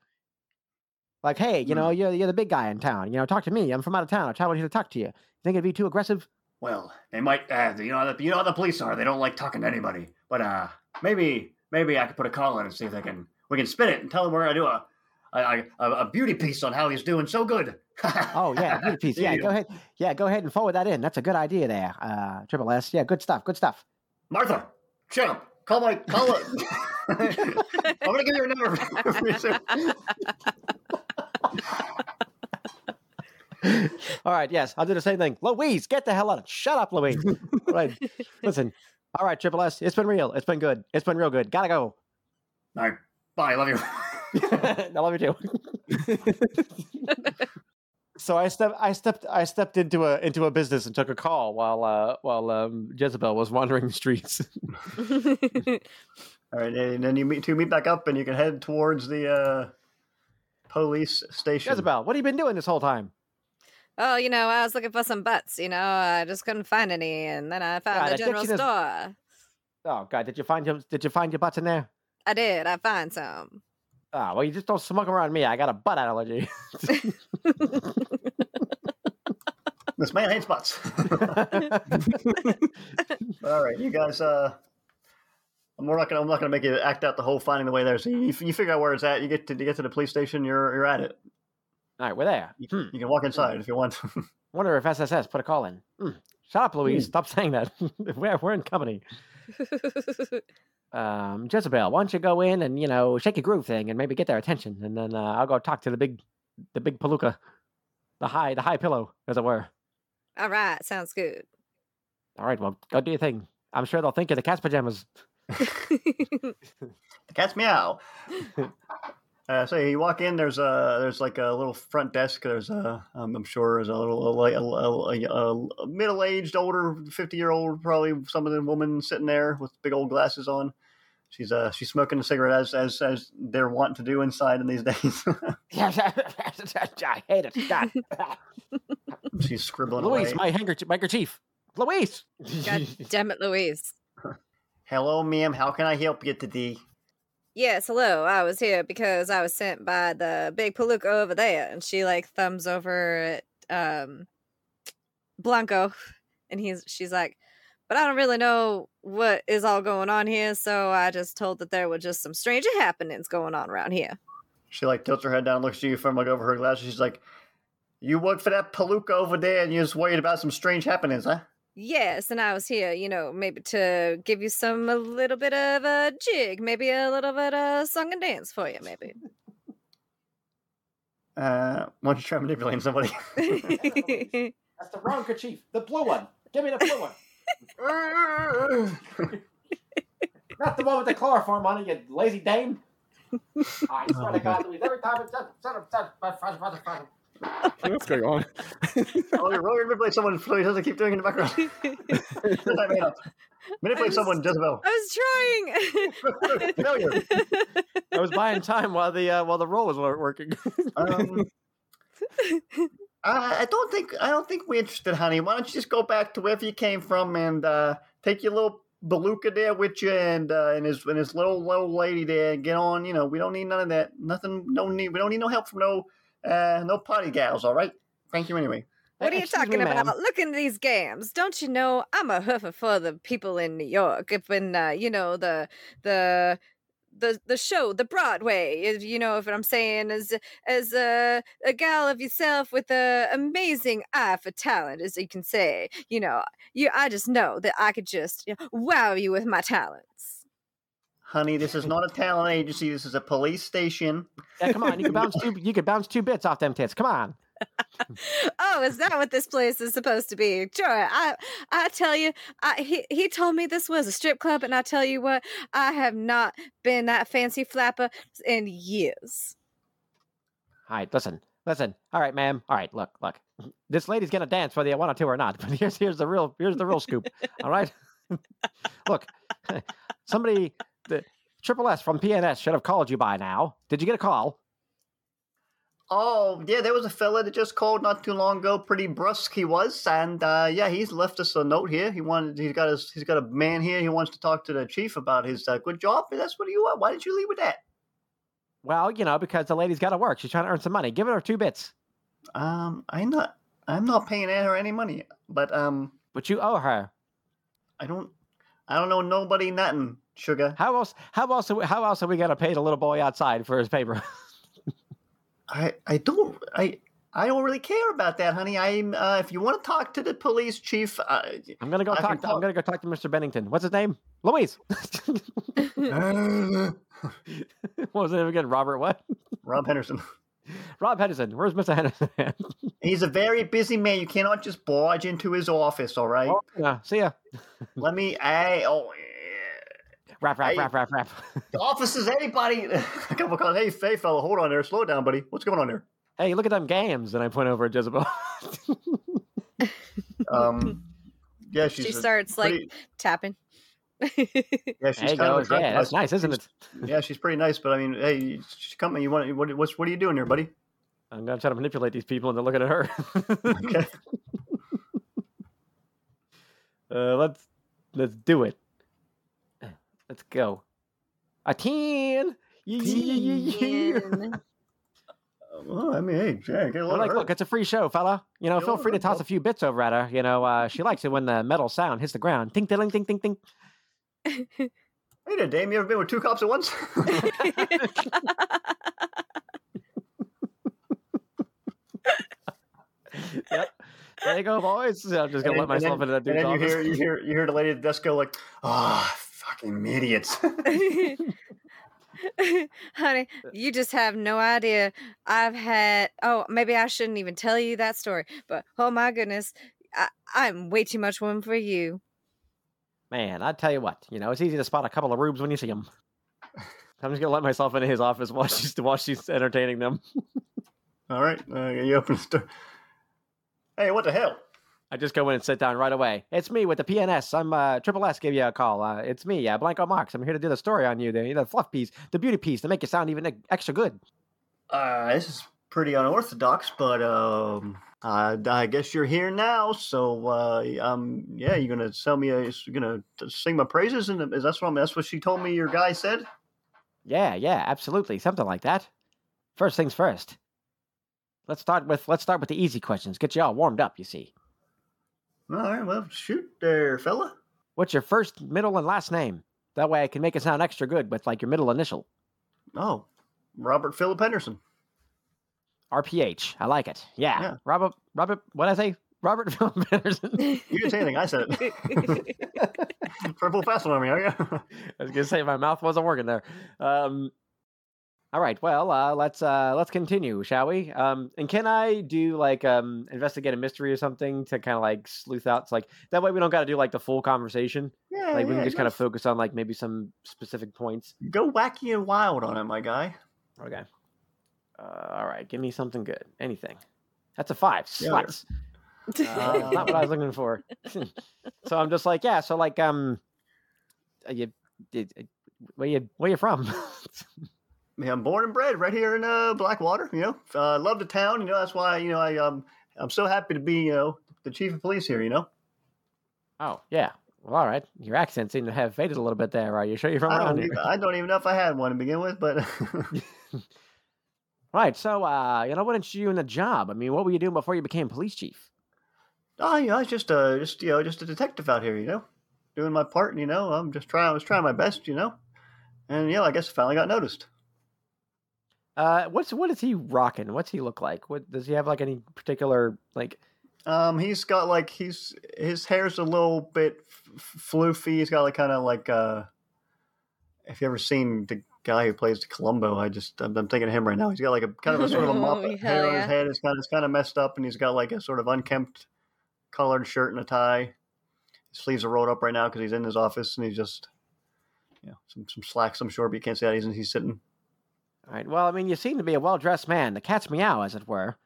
Like, hey, you know, you're, you're the big guy in town. You know, talk to me. I'm from out of town. I traveled here to talk to you. You Think it'd be too aggressive? Well, they might. Uh, you know, the, you know how the police are. They don't like talking to anybody. But uh, maybe maybe I could put a call in and see if they can. We can spin it and tell them we're gonna do a a, a, a beauty piece on how he's doing so good. Oh yeah, beauty piece. Yeah, go ahead. Yeah, go ahead and forward that in. That's a good idea there. Uh, Triple S. Yeah, good stuff. Good stuff. Martha, shut up. Call my call it. I'm gonna give you a number. All right. Yes, I'll do the same thing. Louise, get the hell out of. Shut up, Louise. All right. Listen. All right, Triple S. It's been real. It's been good. It's been real good. Gotta go. All right, bye. Love you. I love you too. so I stepped, I stepped, I stepped into a into a business and took a call while uh, while um, Jezebel was wandering the streets. All right, and then you meet two meet back up, and you can head towards the uh, police station. Jezebel, what have you been doing this whole time? oh, you know, I was looking for some butts. You know, I just couldn't find any, and then I found God, the general addiction is- store. Oh God, did you find your did you find your butts in there? I did. I find some. Oh well, you just don't smoke around me. I got a butt allergy. This man hates butts. All right, you guys. Uh, I'm not gonna. I'm not gonna make you act out the whole finding the way there. So you, you figure out where it's at. You get to you get to the police station. You're you're at it. All right, we're there. You, Hmm. you can walk inside if you want. Wonder if SSS put a call in. Hmm. Shut up, Louise. Stop saying that. we're we're in company. Um, Jezebel, why don't you go in and you know shake a groove thing and maybe get their attention, and then uh, I'll go talk to the big, the big palooka, the high, the high pillow, as it were. All right, sounds good. All right, well, go do your thing. I'm sure they'll think you're the cat's pajamas. the cat's meow. Uh, so you walk in. There's a there's like a little front desk. There's a um, I'm sure there's a little a, a, a, a middle aged, older, fifty year old probably some of the woman sitting there with big old glasses on. She's uh she's smoking a cigarette as as as they're wanting to do inside in these days. Yes, I hate it. God. she's scribbling Louise, away. my handkerchief, my handkerchief. Louise. God damn it, Louise. Hello, ma'am. How can I help you today? Yes, hello. I was here because I was sent by the big palooka over there, and she like thumbs over at um Blanko, and he's she's like, but I don't really know what is all going on here, so I just told that there were just some strange happenings going on around here. She like tilts her head down, looks at you from like over her glasses. She's like, "You work for that palooka over there, and you're just worried about some strange happenings, huh?" Yes, and I was here, you know, maybe to give you some a little bit of a jig, maybe a little bit of song and dance for you, maybe. Uh, why don't you try manipulating somebody? That's the wrong kerchief. The blue one. Give me the blue one. Not the one with the chloroform on it, you lazy dame. I swear to God, Louise, every time it's What's going on? oh, you're rolling manipulate someone so he doesn't keep doing it in the background. That made up. Manipulate was- someone, Jezebel. I was trying. Failure. I was buying time while the uh, while the roll was working. Um, I, I don't think I don't think we're interested, honey. Why don't you just go back to wherever you came from and uh, take your little beluga there with you and uh, and his and his little little lady there and get on. You know, we don't need none of that. Nothing. No need. We don't need no help from no uh, no party gals. All right. Thank you anyway. What are you Excuse talking me, about? ma'am. Look into these games. Don't you know I'm a hoofer for the people in New York. If when uh, you know the the the the show, the Broadway, if you know what I'm saying, as as a a gal of yourself with a amazing eye for talent, as you can say, you know, you I just know that I could just you know, wow you with my talents. Honey, this is not a talent agency. This is a police station. yeah, come on, you can bounce two. You can bounce two bits off them tits. Come on. oh, is that what this place is supposed to be? Sure. I I tell you, I he he told me this was a strip club, and I tell you what, I have not been that fancy flapper in years. All right, listen, listen. All right, ma'am. All right, look, look. This lady's gonna dance whether you want her to or not. But here's here's the real here's the real scoop. All right. look, somebody the Triple S from PNS should have called you by now. Did you get a call? Oh, yeah, there was a fella that just called not too long ago. Pretty brusque he was, and uh, yeah, he's left us a note here. He wanted, he's got his, he's got a man here. He wants to talk to the chief about his uh, good job. That's what you want. Why did you leave with that? Well, you know, because the lady's got to work. She's trying to earn some money. Give her two bits, Um, I'm not, I'm not paying her any money, but um, but you owe her. I don't, I don't know nobody nothing. Sugar. How else? How else? Are we, how else are we gonna pay the little boy outside for his paper? I I don't I I don't really care about that, honey. I'm uh, if you want to talk to the police chief, uh, I'm gonna go I talk. To, I'm gonna go talk to Mr. Bennington. What's his name? Louise. what was his name again? Robert. What? Rob Henderson. Rob Henderson. Where's Mr. Henderson? He's a very busy man. You cannot just barge into his office. All right. oh, yeah. See ya. Let me. I oh. Yeah. Rap, rap, Hey. rap, rap, rap. The office is anybody. A couple calls. Hey, hey, fella, hold on there. Slow down, buddy. What's going on there? hey, look at them games. And I point over at Jezebel. Um, yeah, she's she a starts like tapping. yeah, she's kind you of Yeah, that's nice, isn't it? Yeah, she's pretty nice. But I mean, hey, she's come. You want? What? What's? What are you doing here, buddy? I'm gonna try to manipulate these people into looking at her. Okay. uh, let's let's do it. Let's go. A ten. Yeah, yeah, yeah, yeah, yeah. And Well, I mean, hey, yeah, get a like, look, it's a free show, fella. You know, feel free to toss a few bits over at her. You know, uh, she likes it when the metal sound hits the ground. Ting, ting, ting, ting, ting. Hey there, Dame. You ever been with two cops at once? Yep. There you go, boys. I'm just gonna And let then- myself and into that then, dude's and then you office. hear you hear you hear the lady at the desk go like, "Ah, fucking idiots." Honey, you just have no idea. I've had, oh, maybe I shouldn't even tell you that story, but oh my goodness, I, I'm way too much woman for you. Man, I tell you what, you know, it's easy to spot a couple of rubes when you see them. I'm just gonna let myself into his office while she's while she's entertaining them. All right, uh, you open the door. Hey, what the hell? I just go in and sit down right away. It's me with the PNS. I'm uh, Triple S. Give you a call. Uh, it's me, uh, Blanko Marx. I'm here to do the story on you, the, the fluff piece, the beauty piece, to make you sound even extra good. Uh, this is pretty unorthodox, but um, I, I guess you're here now. So, uh, um, yeah, you're gonna tell me, uh, you're gonna sing my praises, and is that's what I'm, that's what she told me your guy said. Yeah, yeah, absolutely, something like that. First things first. Let's start with let's start with the easy questions. Get you all warmed up. You see, All right, well, shoot there, fella. what's your first, middle, and last name? That way, I can make it sound extra good with like your middle initial. Oh, Robert Philip Henderson. RPH. I like it. Yeah. Yeah. Robert. Robert. What I say? Robert Philip Henderson. You didn't say anything. I said it. Purple fast one on me, are you? I was gonna say my mouth wasn't working there. Um, all right, well, uh, let's uh, let's continue, shall we? Um, and can I do like um, investigate a mystery or something to kind of like sleuth out? So, like that way, we don't got to do like the full conversation. yeah, Like we yeah, can just kind of focus on like maybe some specific points. go wacky and wild on it, my guy. Okay. Uh, all right, give me something good. Anything. That's a five. Yeah, Uh, that's not what I was looking for. so I'm just like, yeah. So like, um, are you, did, where you, where you from? Yeah, I'm born and bred right here in uh, Blackwater. You know, uh, love the town. You know, that's why you know I um I'm so happy to be you know the chief of police here. You know, oh, yeah. Well, all right. Your accent seemed to have faded a little bit there. Are you sure you're from I around don't, here? even, I don't even know if I had one to begin with, but Right. So, uh, you know, what interested you in the job? I mean, what were you doing before you became police chief? oh, you know, I was just uh just you know just a detective out here. You know, doing my part. You know, I'm just trying. I was trying my best. You know, and yeah, I guess I finally got noticed. Uh, what's what is he rocking? What's he look like? What does he have like any particular like? Um, he's got like he's his hair's a little bit f- floofy. He's got like kind of like uh, if you ever seen the guy who plays Columbo, I just I'm, I'm thinking of him right now. He's got like a kind of a sort of a mop Oh, hair hell on his head. It's kind of it's kind of messed up, and he's got like a sort of unkempt collared shirt and a tie. His sleeves are rolled up right now because he's in his office and he's just you know some some slacks. I'm sure, but you can't see that he's he's sitting. All right. Well, I mean, you seem to be a well dressed man. The cat's meow, as it were.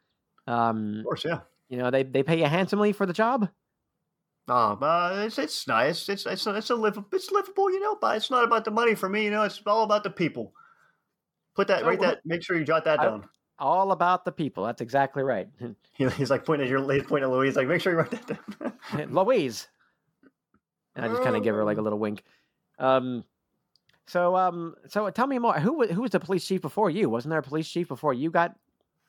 Um, Of course, yeah. you know, they they pay you handsomely for the job. Ah, uh, it's it's nice. It's it's it's a livable. It's livable, you know. But it's not about the money for me. You know, it's all about the people. Put that, So write that. Make sure you jot that I- down. All about the people. That's exactly right. He's like pointing at your he's pointing at Louise. Like, make sure you write that down. Louise. And I just kind of give her like a little wink. Um, so um, so tell me more. Who who was the police chief before you? Wasn't there a police chief before you got,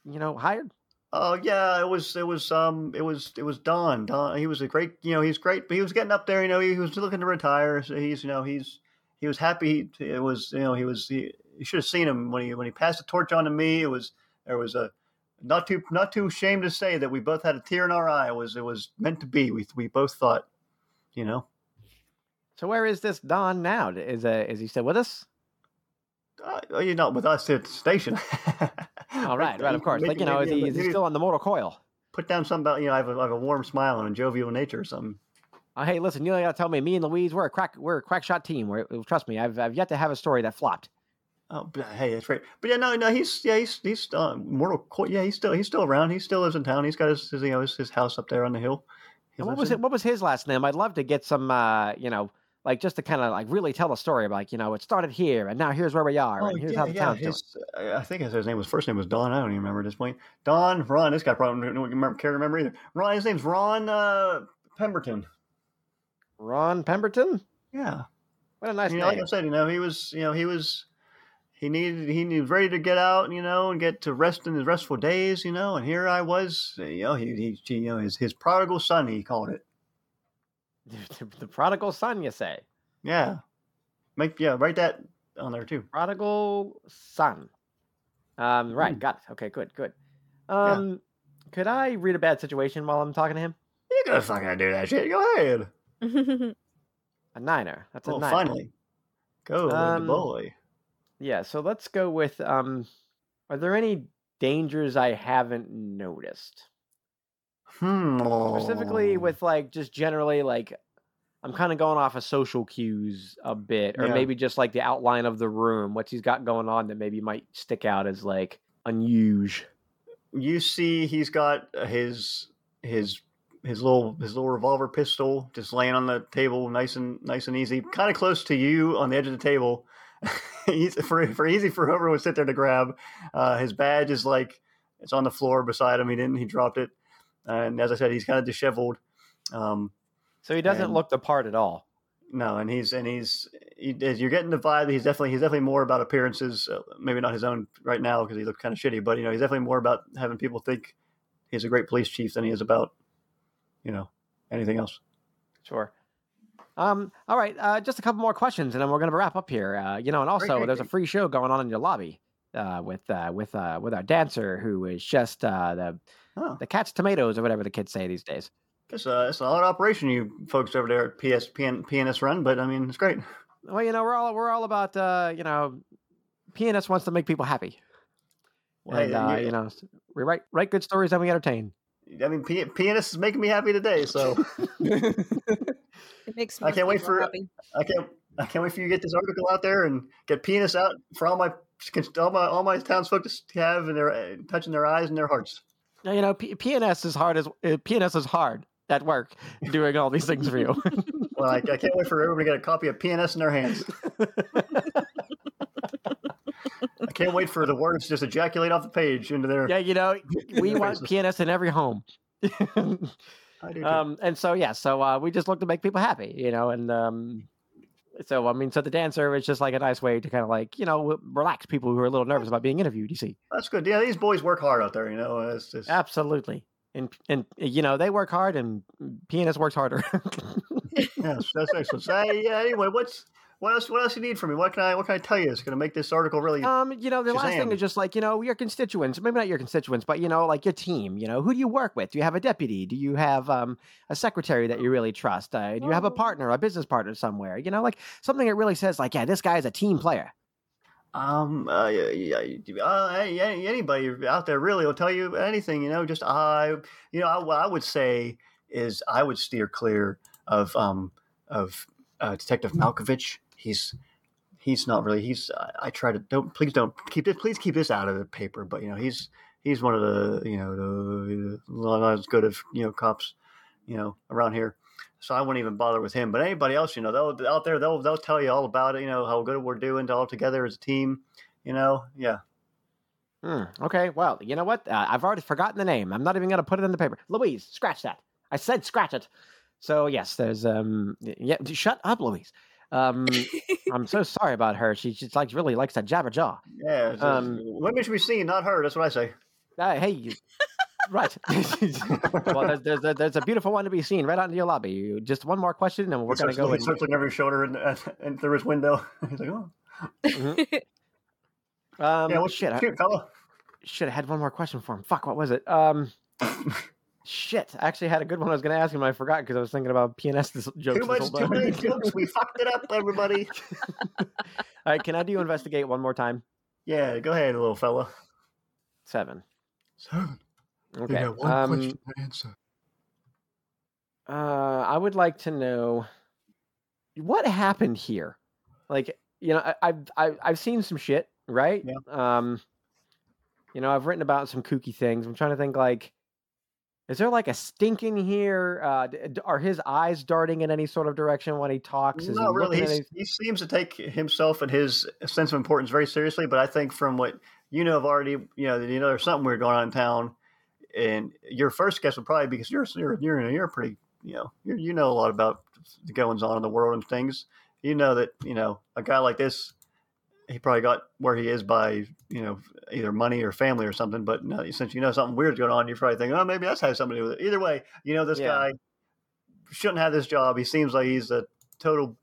you know, hired? Oh yeah, it was it was um it was it was Don. Don. He was a great you know he's great, but he was getting up there. You know he, was looking to retire. So he's you know he's he was happy. It was you know he was he, you should have seen him when he when he passed the torch on to me. It was there was a not too not too ashamed to say that we both had a tear in our eye. It was it was meant to be. We we both thought, you know. So where is this Don now? Is uh, is he still with us? Uh, you're not with us at the station. All right, right, of course. Maybe- like you know, is maybe- he, is he still on the mortal coil? put down something about you know I have a, I have a warm smile and a jovial nature or something. Uh, hey, listen, you gotta tell me. Me and Louise, we're a crack, we're a crack shot team. We're, trust me, I've I've yet to have a story that flopped. Oh, but, hey, that's right. But yeah, no, no, he's yeah, he's he's uh, mortal. Co- Yeah, he's still he's still around. He still lives in town. He's got his, his you know his, his house up there on the hill. He what was in- it? What was his last name? I'd love to get some, uh, you know, like just to kind of like really tell a story about, like, you know, it started here and now here's where we are Oh, and here's yeah, how the yeah. town's doing. His, I I think his name was first name was Don. I don't even remember at this point. Don Ron. This guy probably don't remember, can't remember either. Ron. His name's Ron uh, Pemberton. Ron Pemberton. Yeah. What a nice you know, like. I said, you know, he was, you know, he was, he needed, he was ready to get out, you know, and get to rest in his restful days, you know. And here I was, you know, he, he, he you know, his his prodigal son, he called it. The, the prodigal son, you say? Yeah, make yeah, write that on there too. Prodigal son. Um, right, Mm. got it. Okay, good, good. Um, could I read a bad situation while I'm talking to him? You're gonna fucking do that shit. Go ahead. A niner. That's a Oh, niner. finally, go Um, the boy. Yeah, so let's go with um are there any dangers I haven't noticed? Hmm. Specifically with like just generally like I'm kind of going off of social cues a bit or Yeah. maybe just like the outline of the room, what he's got going on that maybe might stick out as like unusual. you see he's got his his his little his little revolver pistol just laying on the table nice and nice and easy kind of close to you on the edge of the table Easy- for for easy for whoever would sit there to grab uh, his badge is like it's on the floor beside him he didn't he dropped it and as i said he's kind of disheveled um So he doesn't And- look the part at all. no, and he's and he's he, as you're getting the vibe. He's definitely he's definitely more about appearances. Uh, maybe not his own right now because he looked kind of shitty, but you know he's definitely more about having people think he's a great police chief than he is about you know anything else. Sure. Um, all right, uh, just a couple more questions, and then we're gonna wrap up here. Uh, you know, and also great, there's a free show going on in your lobby uh, with uh, with uh, with our dancer who is just uh, the Oh, the cat's tomatoes or whatever the kids say these days. guess uh, it's an odd operation you folks over there at PS PN, PNS run, but I mean it's great. Well, you know, we're all we're all about uh, you know, PNS wants to make people happy, Well, and hey, uh, you- you know, we write write good stories and we entertain. I mean P- PNS is making me happy today, so it makes I can't wait for- happy. I can't I can't wait for you to get this article out there and get PNS out for all my all my all my townsfolk to have and their uh, touching their eyes and their hearts. Now, You know, P- PNS is hard as uh, PNS is hard at work doing all these things for you. Well, I, I can't wait for everybody to get a copy of PNS in their hands. I can't wait for the words to just ejaculate off the page into their. yeah, you know, we want. PNS in every home. I do too. um, and so yeah, so uh, we just look to make people happy, you know, and um, so I mean, so the dancer is just like a nice way to kind of like you know relax people who are a little nervous about being interviewed. You see, That's good. Yeah, these boys work hard out there. You know, it's just absolutely, and and you know they work hard, and mm, PNS works harder. yes, that's excellent. So, hey, yeah. Anyway, what's what else? What else you need from me? What can I? What can I tell you? It's going to make this article really. um, you know, the last thing is just like you know your constituents, maybe not your constituents, but you know, like your team. You know, who do you work with? Do you have a deputy? Do you have um a secretary that you really trust? Uh, do you have a Oh. partner, a business partner somewhere? You know, like something that really says like, yeah, this guy is a team player. Um, uh, yeah, yeah, uh, hey, anybody out there really will tell you anything, you know, just I, you know, I, what I would say is I would steer clear of, um, of, uh, Detective Malkovich. He's, he's not really, he's, I, I try to, don't, please don't keep this, please keep this out of the paper, but, you know, he's, he's one of the, you know, the, not as good of, you know, cops, you know, around here. So I wouldn't even bother with him. But anybody else, you know, they'll out there, they'll they'll tell you all about it. You know how good we're doing all together as a team. You know, yeah. Hmm, okay, well, you know what? Uh, I've already forgotten the name. I'm not even to put it in the paper. Louise, scratch that. I said scratch it. So yes, there's um yeah. Shut up, Louise. Um, I'm so sorry about her. She just like really likes to jabber jaw. Yeah, Um, women should be seen, not heard. That's what I say. Uh, hey, you, right. well, there's, there's, a, there's a beautiful one to be seen right out in your lobby. You- Just one more question, and we're going to go. he starts looking over his shoulder and, and through his window. He's like, "Oh, um, yeah, what's shit. I- shoot, fella?" shit, I had one more question for him. Fuck, what was it? Um, shit, I actually had a good one I was going to ask him. I forgot because I was thinking about PNS this, jokes. Too much, too many jokes. We fucked it up, everybody. All right, can I do investigate one more time? Yeah, go ahead, little fella. Seven. Seven. Okay. um, question to answer. Uh, I would like to know what happened here. Like, you know, I, I've I've I've seen some shit, right? Yeah. Um, you know, I've written about some kooky things. I'm trying to think, like, is there like a stink in here? Uh, are his eyes darting in any sort of direction when he talks? Is he really. He's, any- he seems to take himself and his sense of importance very seriously. But I think from what you know, have already, you know, you know, there's something weird going on in town. And your first guess would probably be because you're you're you're you're pretty, you know, you you know a lot about the goings on in the world and things. You know that you know a guy like this, he probably got where he is by you know either money or family or something. But no, since you know something weird's going on, you're probably thinking, oh, maybe that's has something to do with it. Either way, you know this Yeah. guy shouldn't have this job. He seems like he's a total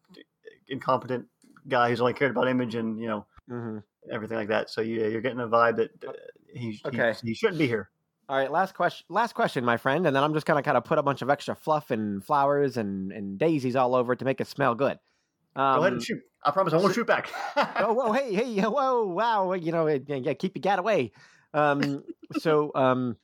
incompetent guy who's only cared about image and you know mm-hmm. everything like that. So you, you're getting a vibe that uh, he, Okay. he he shouldn't be here. All right, last question. Last question, my friend, and then I'm just gonna kind of put a bunch of extra fluff and flowers and, and daisies all over it to make it smell good. Um, Go ahead and shoot. I promise I won't shoot back. oh, whoa, hey, hey, whoa, wow, you know, yeah, keep your gat away. Um, so, um,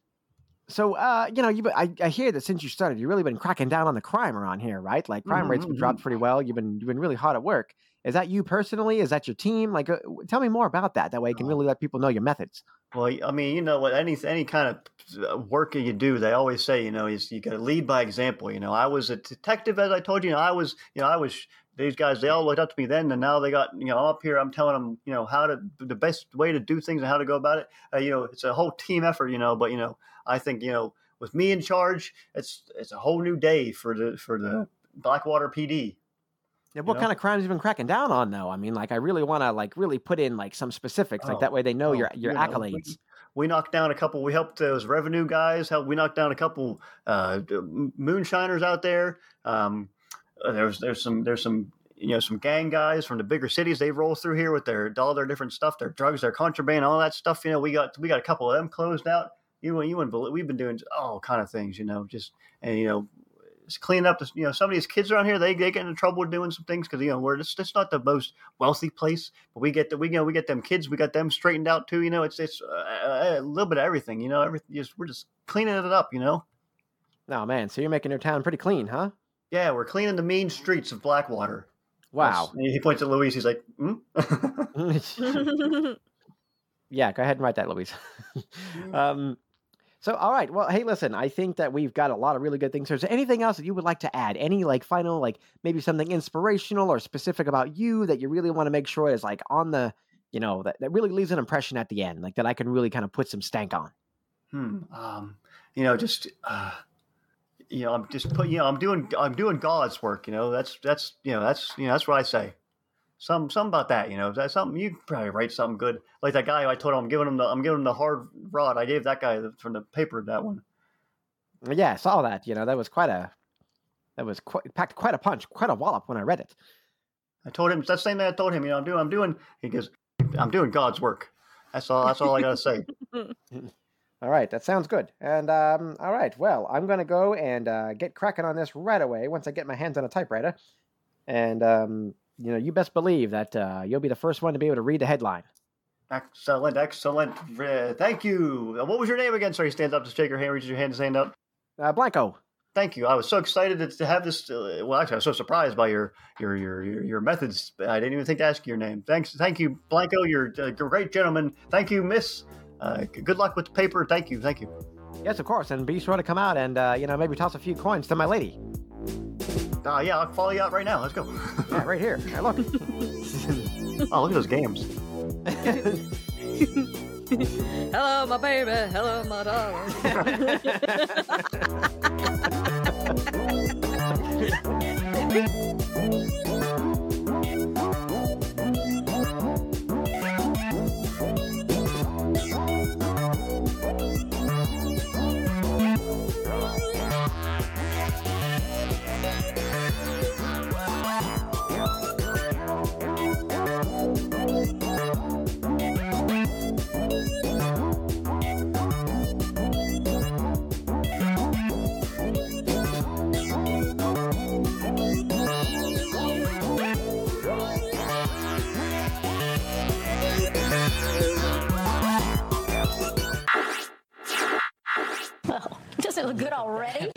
so, uh, you know, you, I, I hear that since you started, you've really been cracking down on the crime around here, right? Like crime rates Mhm, have dropped pretty well. You've been, you've been really hard at work. Is that you personally? Is that your team? Like, uh, tell me more about that. That way, I can Oh. really let people know your methods. Well, I mean, you know what? Any any kind of uh, work you do, they always say, you know, is you got to lead by example. You know, I was a detective, as I told you. you know, I was, you know, I was. These guys, they all looked up to me then, and now they got, you know, I'm up here. I'm telling them, you know, how to the best way to do things and how to go about it. Uh, you know, it's a whole team effort. You know, but you know, I think you know, with me in charge, it's it's a whole new day for the for the Blackwater PD. Yeah, what know? kind of crimes have you been cracking down on, though? I mean, like, I really want to, like, really put in like some specifics, like Oh, that way they know oh, your your you know, accolades. we knocked down a couple. We helped those revenue guys. Help. We knocked down a couple uh, moonshiners out there. Um, uh, there's there's some there's some you know some gang guys from the bigger cities. They roll through here with their all their different stuff, their drugs, their contraband, all that stuff. You know, we got we got a couple of them closed out. You you wouldn't believe we've been doing all kind of things. You know, just and you know. Cleaning up, the, you know, some of these kids around here, they, they get into trouble doing some things because you know we're just it's not the most wealthy place, but we get the we you know we get them kids, we got them straightened out too. You know, it's it's uh, a little bit of everything. You know, everything just we're just cleaning it up. You know, Oh man, so you're making your town pretty clean, huh? Yeah, we're cleaning the mean streets of Blackwater. Wow. That's- he points at Louise. He's like, hmm? yeah, go ahead and write that, Louise. um, so, all right. Well, hey, listen, I think that we've got a lot of really good things here. Is there anything else that you would like to add? Any like final, like maybe something inspirational or specific about you that you really want to make sure is like on the, you know, that, that really leaves an impression at the end, like that I can really kind of put some stank on. hmm. Um, you know, just uh, you know, I'm just put. You know, I'm doing I'm doing God's work. You know, that's that's you know that's you know that's what I say. Some some about that. You know, that's something you probably write something good. Like that guy I told him I'm giving him the I'm giving him the hard rod. I gave that guy the, from the paper that one. Yeah, I saw that. You know, that was quite a, that was quite packed quite a punch, quite a wallop when I read it. I told him that's the same thing I told him. You know, I'm doing, I'm doing. He goes, I'm doing God's work. That's all. That's all I gotta say. All right, that sounds good. And um, all right, well, I'm gonna go and uh, get cracking on this right away once I get my hands on a typewriter. And um, you know, you best believe that uh, you'll be the first one to be able to read the headline. Excellent, excellent. Uh, thank you. Uh, What was your name again? Sorry, he stands up to shake your hand, reaches your hand, his hand up. Uh, Blanko. Thank you. I was so excited to- to have this. Uh, well, actually, I was so surprised by your your your your, your methods. I didn't even think to ask your name. Thanks, thank you, Blanko. You're a great gentleman. Thank you, Miss. Uh, good luck with the paper. Thank you, thank you. Yes, of course. And be sure to come out and uh, you know maybe toss a few coins to my lady. Uh, yeah, I'll follow you out right now. Let's go. Yeah, right here. Hey, look. oh, look at those games. Hello, my baby. Hello, my darling. already?